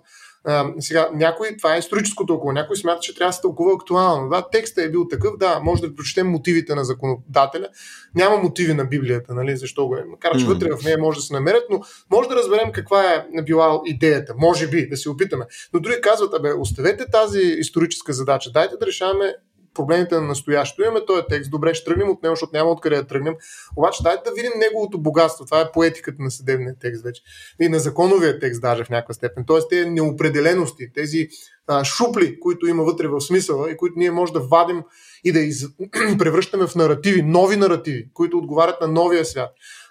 А, сега, някой, това е историческо толкова, някой смята, че трябва да се тълкува актуално. Да, текстът е бил такъв, да, може да прочетем мотивите на законодателя. Няма мотиви на Библията, нали, защо го е. Макар, че mm. вътре в нея може да се намерят, но може да разберем каква е била идеята. Може би, да се опитаме. Но други казват, абе, оставете тази историческа задача, дайте да решаваме проблемите на настоящето. Имаме този текст, добре, ще тръгнем от него, защото няма откъде да тръгнем. Обаче дайте да видим неговото богатство. Това е поетиката на съдебния текст вече. И на законовия текст даже в някаква степен. Тоест тези неопределености, тези а, шупли, които има вътре в смисъла и които ние може да вадим и да из... <clears throat> превръщаме в наративи, нови наративи, които отговарят на новия свят.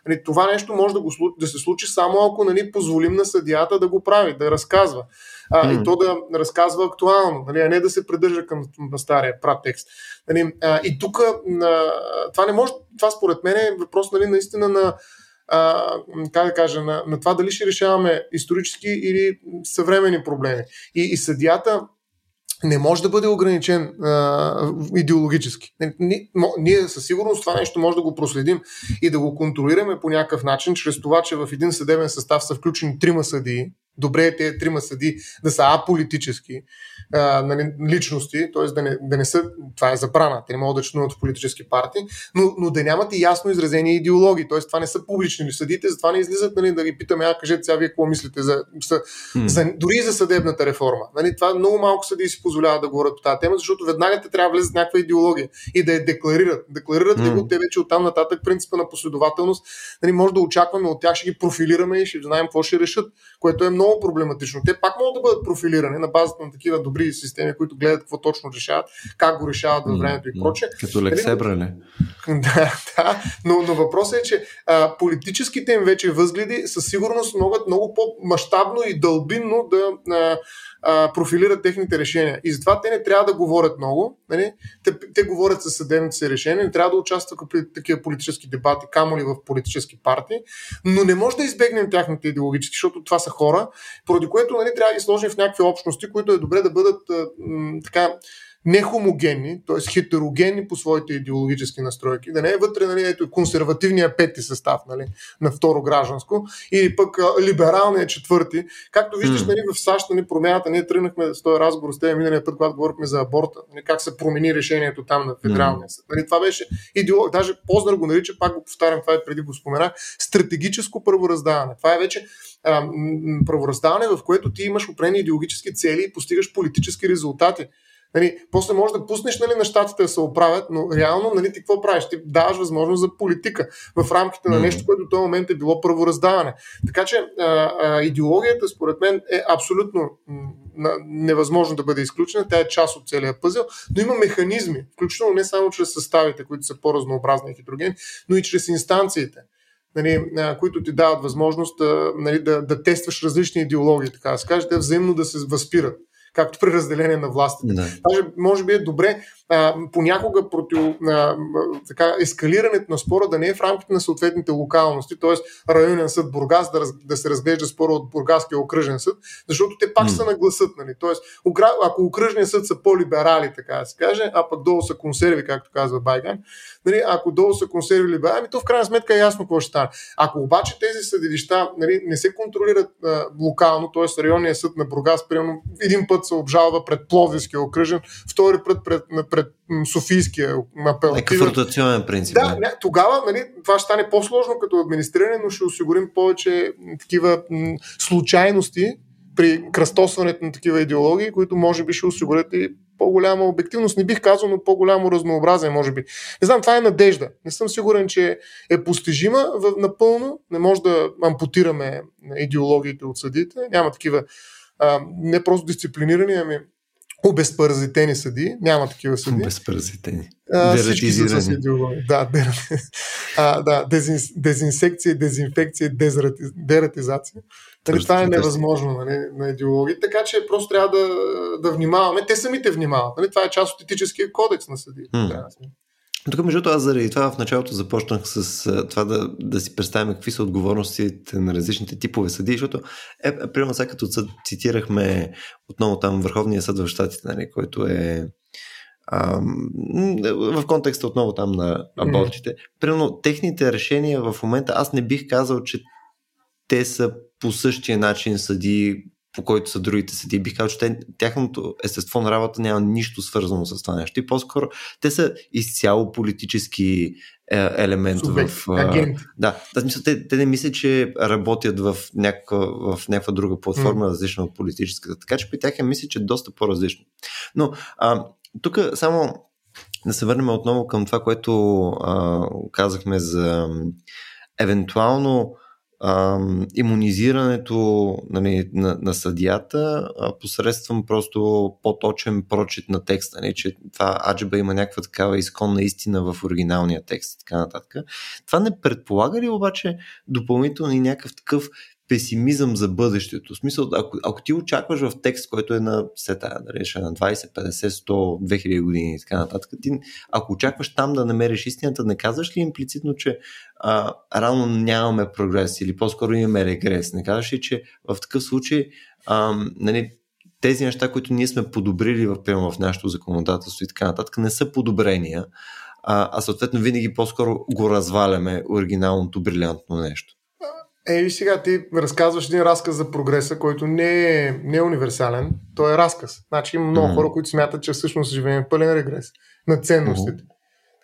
Нали, това нещо може да, го, да се случи само ако нали, позволим на съдията да го прави, да разказва а, mm. и то да разказва актуално, нали, а не да се придържа към стария прат текст. Нали, а, и тук това не може, това според мен е въпрос нали, наистина на а, как да кажа, на, на това дали ще решаваме исторически или съвремени проблеми. И, и съдията не може да бъде ограничен а, идеологически. Ние, ние със сигурност това нещо може да го проследим и да го контролираме по някакъв начин, чрез това, че в един съдебен състав са включени трима съдии, добре е тези трима съди да са аполитически а, нали, личности, т.е. Да не, да не са, това е забрана, те не могат да членуват в политически партии, но, но да нямат и ясно изразени идеологии, т.е. това не са публични съдите, затова не излизат нали, да ги питаме, а кажете сега вие какво мислите за, за, за дори и за съдебната реформа. Нали, това много малко съди си позволяват да говорят по тази тема, защото веднага те трябва да влезат някаква идеология и да я декларират. Декларират ли го, те вече оттам нататък принципа на последователност, нали, може да очакваме от тях, ще ги профилираме и ще знаем какво ще решат, което е много проблематично. Те пак могат да бъдат профилирани на базата на такива добри системи, които гледат какво точно решават, как го решават във времето и прочее. Като лексебра, не? <laughs> Да, да. Но, но въпросът е, че а, политическите им вече възгледи със сигурност могат много по-масштабно и дълбинно да а, профилират техните решения. И затова те не трябва да говорят много. Нали? Те, те говорят със съдебните си решения, не трябва да участват в такива политически дебати, камо ли в политически партии, но не може да избегнем тяхните идеологически, защото това са хора, поради което нали, трябва да ги сложим в някакви общности, които е добре да бъдат а, м, така нехомогенни, т.е. хетерогенни по своите идеологически настройки, да не е вътре нали, ето, консервативния пети състав нали, на второ гражданско или пък либералния четвърти. Както виждаш нали, в САЩ нали, промяната, ние тръгнахме с този разговор с тези миналия път, когато говорихме за аборта, нали, как се промени решението там на федералния съд. Нали, това беше идеолог, даже Познар го нарича, пак го повтарям, това е преди го споменах, стратегическо правораздаване. Това е вече правораздаване, в което ти имаш определени идеологически цели и постигаш политически резултати. Нали, после може да пуснеш нали, на щатите да се оправят, но реално нали, ти какво правиш? Ти даваш възможност за политика в рамките на нещо, което в този момент е било правораздаване. Така че а, а, идеологията, според мен, е абсолютно невъзможно да бъде изключена. Тя е част от целия пъзел, но има механизми, включително не само чрез съставите, които са по-разнообразни и хидрогени, но и чрез инстанциите. Нали, които ти дават възможност нали, да, да тестваш различни идеологии, така да се каже, те взаимно да се възпират както при разделение на властите. Да. Даже може би е добре а, понякога против, а, така, ескалирането на спора да не е в рамките на съответните локалности, т.е. районен съд Бургас да, раз, да се разглежда спора от Бургаския окръжен съд, защото те пак mm. са на гласът. Нали? Тоест, ако окръжния съд са по-либерали, така да се каже, а пък долу са консерви, както казва Байган, нали, ако долу са консерви либерали, то в крайна сметка е ясно какво ще стане. Ако обаче тези съдилища нали, не се контролират а, локално, т.е. районния съд на Бургас, примерно един път се обжалва пред Пловдивския окръжен, втори път пред, пред, пред Софийския апел. Някакъв ротационен принцип. Да, не, тогава нали, това ще стане по-сложно като администриране, но ще осигурим повече такива м- случайности при кръстосването на такива идеологии, които може би ще осигурят и по-голяма обективност, не бих казал, но по-голямо разнообразие, може би. Не знам, това е надежда. Не съм сигурен, че е постижима в, напълно. Не може да ампутираме идеологиите от съдите. Няма такива а, не просто дисциплинирани, ами обезпаразитени съди. Няма такива съди. Обезпаразитени. Дератизирани. Да, <laughs> а, да дезин, дезинсекция, дезинфекция, дезрати, дератизация. Нали, това е невъзможно нали, на идеологии. Така че просто трябва да, да внимаваме. Те самите внимават. Нали? Това е част от етическия кодекс на съди. Hmm. Тук, между това, аз заради това в началото започнах с това да, да си представим какви са отговорностите на различните типове съди, защото, е, е примерно сега като цитирахме отново там Върховния съд в Штатите, нали, който е ам, в контекста отново там на абортите. Примерно, техните решения в момента, аз не бих казал, че те са по същия начин съди, по който са другите съди. Бих казал, че те, тяхното естество на работа няма нищо свързано с това нещо. И по-скоро те са изцяло политически е, елемент Субект, в... Агент. Да, да смисъл, те, те не мислят, че работят в някаква, в някаква друга платформа, mm. различна от политическата. Така че при тях е мисля, че е доста по-различно. Но а, тук само да се върнем отново към това, което а, казахме за евентуално а, иммунизирането нали, на, на съдията а, посредством просто по-точен прочит на текста, нали, че това аджеба има някаква такава изконна истина в оригиналния текст и така нататък. Това не предполага ли обаче допълнително и някакъв такъв песимизъм за бъдещето. В смисъл, ако, ако ти очакваш в текст, който е на сета, да рече, на 20, 50, 100, 2000 години и така нататък, ти, ако очакваш там да намериш истината, не казваш ли имплицитно, че а, рано нямаме прогрес или по-скоро имаме регрес? Не казваш ли, че в такъв случай а, нали, тези неща, които ние сме подобрили в, приема в нашето законодателство и така нататък, не са подобрения, а, а съответно винаги по-скоро го разваляме оригиналното брилянтно нещо. Ей, сега ти разказваш един разказ за прогреса, който не е, не е универсален, той е разказ. Значи има много mm-hmm. хора, които смятат, че всъщност живеем пълен регрес на ценностите. Mm-hmm.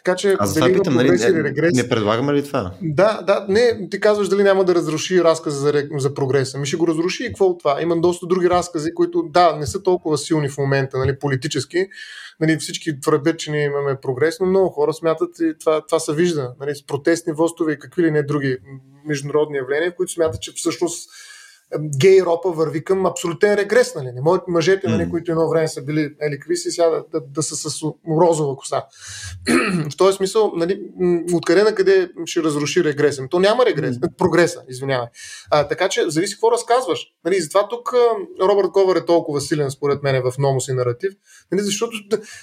Така че, Аз дали питам, нали, не, регрес... не предлагаме ли това? Да, да, не, ти казваш дали няма да разруши разказа за, за прогреса. Ми ще го разруши и какво от това? Има доста други разкази, които, да, не са толкова силни в момента, нали, политически. Нали, всички твърдят, че ние имаме прогрес, но много хора смятат и това, това се вижда. Нали, с протестни востове и какви ли не други международни явления, които смятат, че всъщност гей ропа върви към абсолютен регрес. Нали? Не могат мъжете, нали, които едно време са били еликви си, сега да, да, да, са с розова коса. <clears throat> в този смисъл, нали, откъде на къде ще разруши регреса? То няма регрес, mm. прогреса, извинявай. А, така че, зависи какво разказваш. Нали, затова тук Робърт Ковър е толкова силен, според мен, в номос и наратив, нали, защото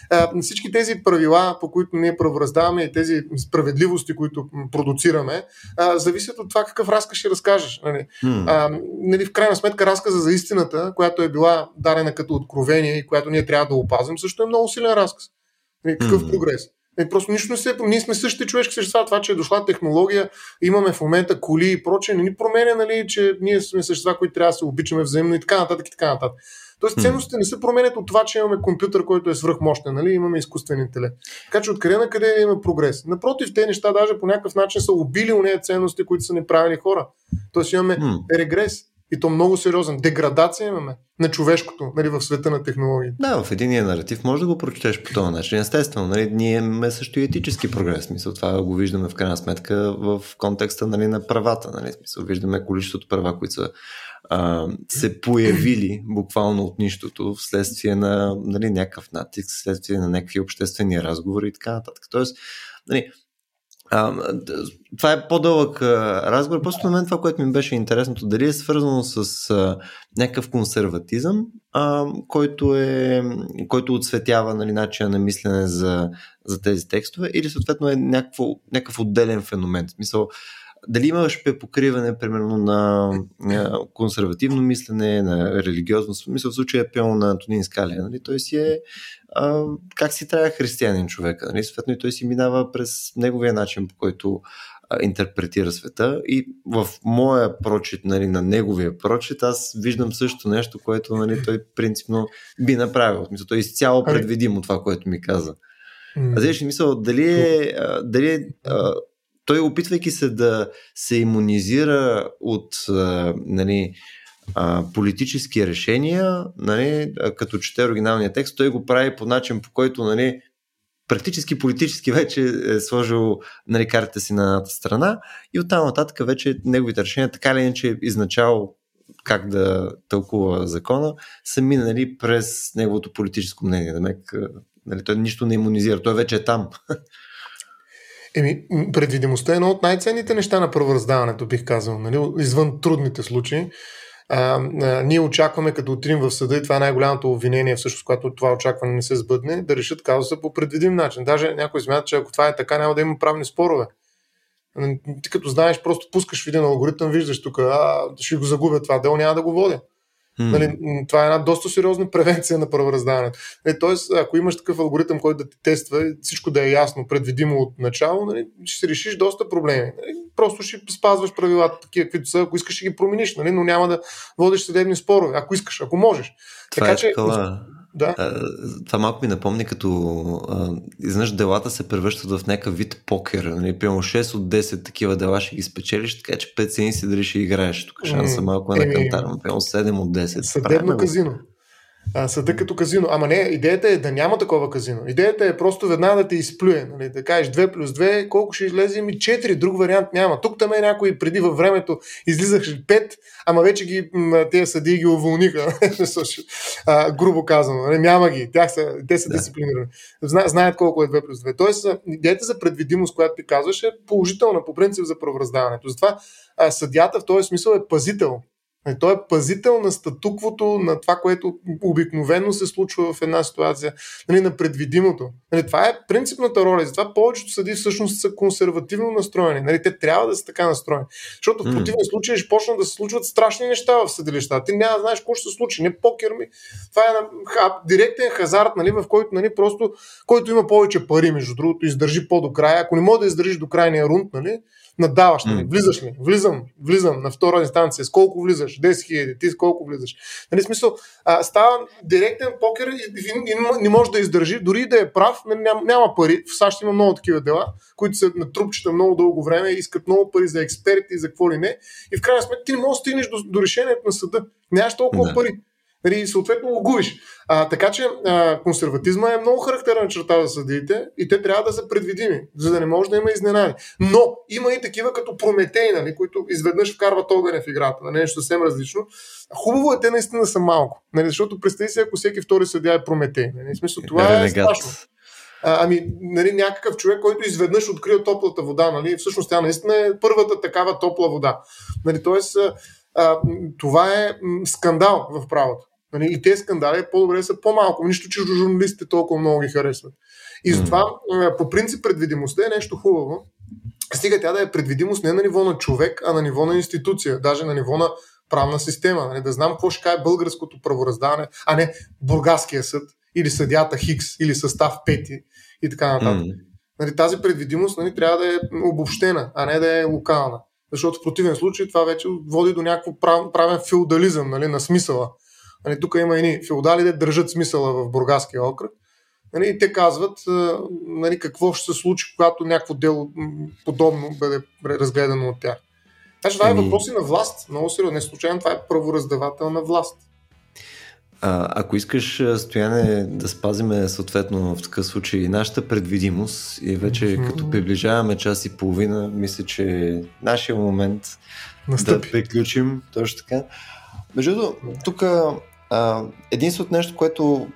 а, всички тези правила, по които ние правораздаваме и тези справедливости, които продуцираме, а, зависят от това какъв разказ ще разкажеш. Нали. А, нали, в крайна сметка разказа за истината, която е била дарена като откровение и която ние трябва да опазим, също е много силен разказ. Нали, какъв mm. прогрес? Нали, просто нищо не се. Ние сме същите човешки същества. Това, че е дошла технология, имаме в момента коли и прочее, не ни променя, нали, че ние сме същества, които трябва да се обичаме взаимно и така нататък и така нататък. Тоест ценностите не се променят от това, че имаме компютър, който е свръхмощен, нали? имаме изкуствен интелект. Така че откъде на къде има прогрес. Напротив, те неща даже по някакъв начин са убили у нея ценности, които са неправили хора. Тоест имаме регрес. И то много сериозен. Деградация имаме на човешкото нали, в света на технологии. Да, в единия наратив може да го прочетеш по този начин. Естествено, нали, ние имаме също и етически прогрес. Мисъл, това го виждаме в крайна сметка в контекста нали, на правата. Нали, смисъл, виждаме количеството права, които са а, се появили буквално от нищото вследствие на нали, някакъв натиск, вследствие на някакви обществени разговори и така нататък. Тоест, нали, Това е по-дълъг разговор. Просто на мен това, което ми беше интересното, дали е свързано с а, някакъв консерватизъм, а, който, е, който отсветява нали, начина на мислене за, за тези текстове, или съответно е някакво, някакъв отделен феномен. В смисъл, дали имаш покриване, примерно, на, на консервативно мислене, на религиозно мисъл, в случая е пион на Антонин Скалия, нали? той си е а, как си трябва християнин човека, нали? съответно и той си минава през неговия начин, по който а, интерпретира света и в моя прочит, нали, на неговия прочит, аз виждам също нещо, което нали, той принципно би направил. Смисъл, той е изцяло ами- предвидимо това, което ми каза. Аз ще мисъл, дали е, дали е той опитвайки се да се иммунизира от а, нали, а, политически решения, нали, като чете оригиналния текст, той го прави по начин, по който нали, практически политически вече е сложил нали, картата си на едната страна и оттам нататък вече неговите решения, така ли иначе изначало как да тълкува закона, са минали през неговото политическо мнение. Нали, той нищо не иммунизира, той вече е там. <laughs> Еми, предвидимостта е едно от най-ценните неща на правораздаването, бих казал, нали? извън трудните случаи. А, а, ние очакваме, като отидем в съда, и това е най-голямото обвинение, всъщност, когато това очакване не се сбъдне, да решат казуса по предвидим начин. Даже някой смята, че ако това е така, няма да има правни спорове. Ти като знаеш, просто пускаш в един алгоритъм, виждаш тук, а, ще го загубя това дело, няма да го водя. Mm. Нали, това е една доста сериозна превенция на правораздаването. Нали, тоест, ако имаш такъв алгоритъм, който да те тества, всичко да е ясно, предвидимо от начало, нали, ще си решиш доста проблеми. Нали, просто ще спазваш правилата, такива, каквито са, ако искаш, ще ги промениш, нали, но няма да водиш съдебни спорове, ако искаш, ако можеш. Това така е че. Да. А, това малко ми напомни, като изнъж делата се превръщат в някакъв вид покер. Нали? Примерно 6 от 10 такива дела ще ги спечелиш, така че 5 цени си дали ще играеш. Тук шанса малко е на кантарно. Примерно 7 от 10. Съдебно казино а, съда като казино. Ама не, идеята е да няма такова казино. Идеята е просто веднага да те изплюе. Нали? Да кажеш 2 плюс 2, колко ще излезе? Ми 4, друг вариант няма. Тук там е някой преди във времето излизаше 5, ама вече ги, тези съдии ги уволниха. <laughs> а, грубо казано. Нали? Няма ги. Тях са, те са да. дисциплинирани. Зна, знаят колко е 2 плюс 2. Тоест, идеята за предвидимост, която ти казваш, е положителна по принцип за правораздаването. Затова а, съдята в този смисъл е пазител той е пазител на статуквото, на това, което обикновено се случва в една ситуация, нали, на предвидимото. Нали, това е принципната роля. Затова повечето съди всъщност са консервативно настроени. Нали, те трябва да са така настроени. Защото в противен случай ще почнат да се случват страшни неща в съдилищата. Ти няма да знаеш какво ще се случи. Не покер ми. Това е ха, директен хазарт, нали, в който нали, просто, който има повече пари, между другото, издържи по-до края. Ако не може да издържиш до крайния рунд, нали, надаваш, нали? влизаш ли? Влизам, влизам на втора инстанция. С колко влизаш? 10 хиляди. Ти с колко влизаш? Нали, смисъл, а, става директен покер и, и, и не може да издържи, дори да е прав, нали, няма, няма пари. В САЩ има много такива дела, които са на трупчета много дълго време, искат много пари за експерти и за какво ли не. И в крайна сметка ти не можеш да стигнеш до, до решението на съда. Нямаш толкова да. пари. Нали, съответно го губиш. А, така че а, консерватизма е много характерна черта за съдиите и те трябва да са предвидими, за да не може да има изненади. Но има и такива като Прометей, нали, които изведнъж вкарват огъня в играта, нали, нещо съвсем различно. Хубаво е те наистина са малко, нали, защото представи си, ако всеки втори съдия е Прометей. Нали, смисъл, това е, е страшно. А, ами, нали, някакъв човек, който изведнъж открил топлата вода, нали, всъщност тя наистина е първата такава топла вода. Нали, тоест, а, това е скандал в правото. Нали, и тези скандали по-добре са по-малко. Нищо, че журналистите толкова много ги харесват. И затова, по принцип, предвидимостта е нещо хубаво. Стига тя да е предвидимост не на ниво на човек, а на ниво на институция, даже на ниво на правна система. Нали, да знам какво ще каже българското правораздаване, а не бургаския съд или съдята Хикс или състав Пети и така нататък. Mm. Нали, тази предвидимост нали, трябва да е обобщена, а не да е локална. Защото в противен случай това вече води до някакво прав, правен феодализъм нали, на смисъла. Нали, тук има едни феодали, да държат смисъла в Бургаския окръг. Нали, и те казват нали, какво ще се случи, когато някакво дело подобно бъде разгледано от тях. Значи това е ами- въпроси на власт. Много сериозно. Не случайно това е правораздавателна власт. А, ако искаш, Стояне, да спазиме съответно в такъв случай нашата предвидимост и вече mm-hmm. като приближаваме час и половина, мисля, че е нашия момент Настъпи. да приключим точно така. Между другото, тук единственото нещо, което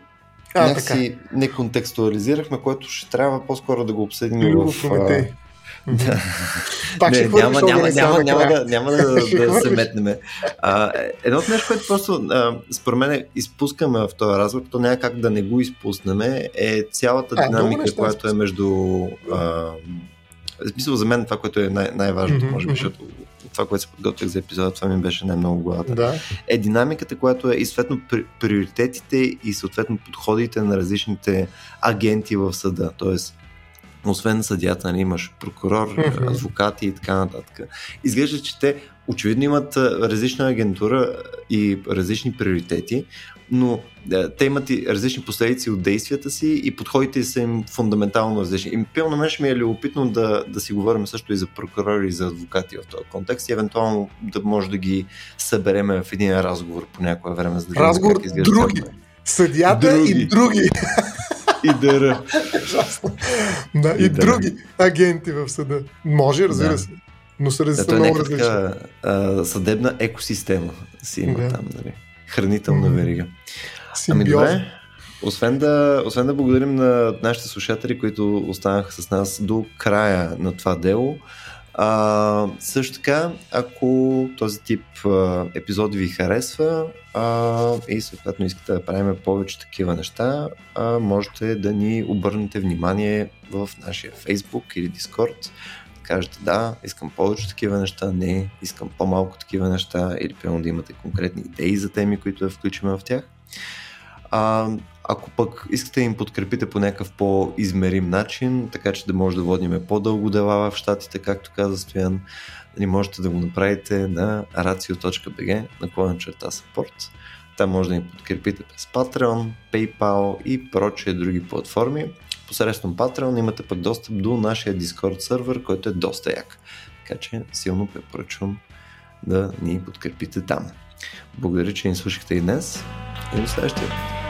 някакси не контекстуализирахме, което ще трябва по-скоро да го обсъдим в, Да. Пак не, няма, няма, няма, няма, да, няма да, <laughs> да се метнеме. А, едно от нещо, което просто а, според мен изпускаме в този разговор, то няма как да не го изпуснем, е цялата А, динамика, неща която е между... А, в смисъл за мен това, което е най- най-важното, може би, защото това, което се подготвих за епизода, това ми беше най-много главата. Да. Е динамиката, която е и съответно при- приоритетите и съответно подходите на различните агенти в съда. Тоест, освен съдята, нали, имаш прокурор, Мгм. адвокати и така нататък. Изглежда, че те очевидно имат различна агентура и различни приоритети, но а, те имат и различни последици от действията си и подходите са им фундаментално различни. И пилно на мен ще ми е любопитно да, да си говорим също и за прокурори и за адвокати в този контекст и евентуално да може да ги събереме в един разговор по някое време. За да Разговор изглежда други. Съдята Други. и други. И дъра. Да, и, И да. други агенти в съда. Може, разбира Да. се. Но са, Да, е много различни. съдебна екосистема си има Да. там, нали? Хранителна верига. Ами Симбиоза. добре, освен да, освен да благодарим на нашите слушатели, които останаха с нас до края на това дело, а, също така, ако този тип а, епизоди ви харесва а, и съответно искате да правим повече такива неща, а, можете да ни обърнете внимание в нашия Facebook или Discord. Кажете да, искам повече такива неща, не, искам по-малко такива неща или примерно да имате конкретни идеи за теми, които да включим в тях. А, ако пък искате да им подкрепите по някакъв по-измерим начин, така че да може да водим по-дълго дела в щатите, както каза Стоян, нали, можете да го направите на racio.bg наклонен черта support. Там може да ни подкрепите през Patreon, PayPal и прочие други платформи. Посредством Patreon имате пък достъп до нашия Discord сервер, който е доста як. Така че силно препоръчвам да ни подкрепите там. Благодаря, че ни слушахте и днес и до следващия.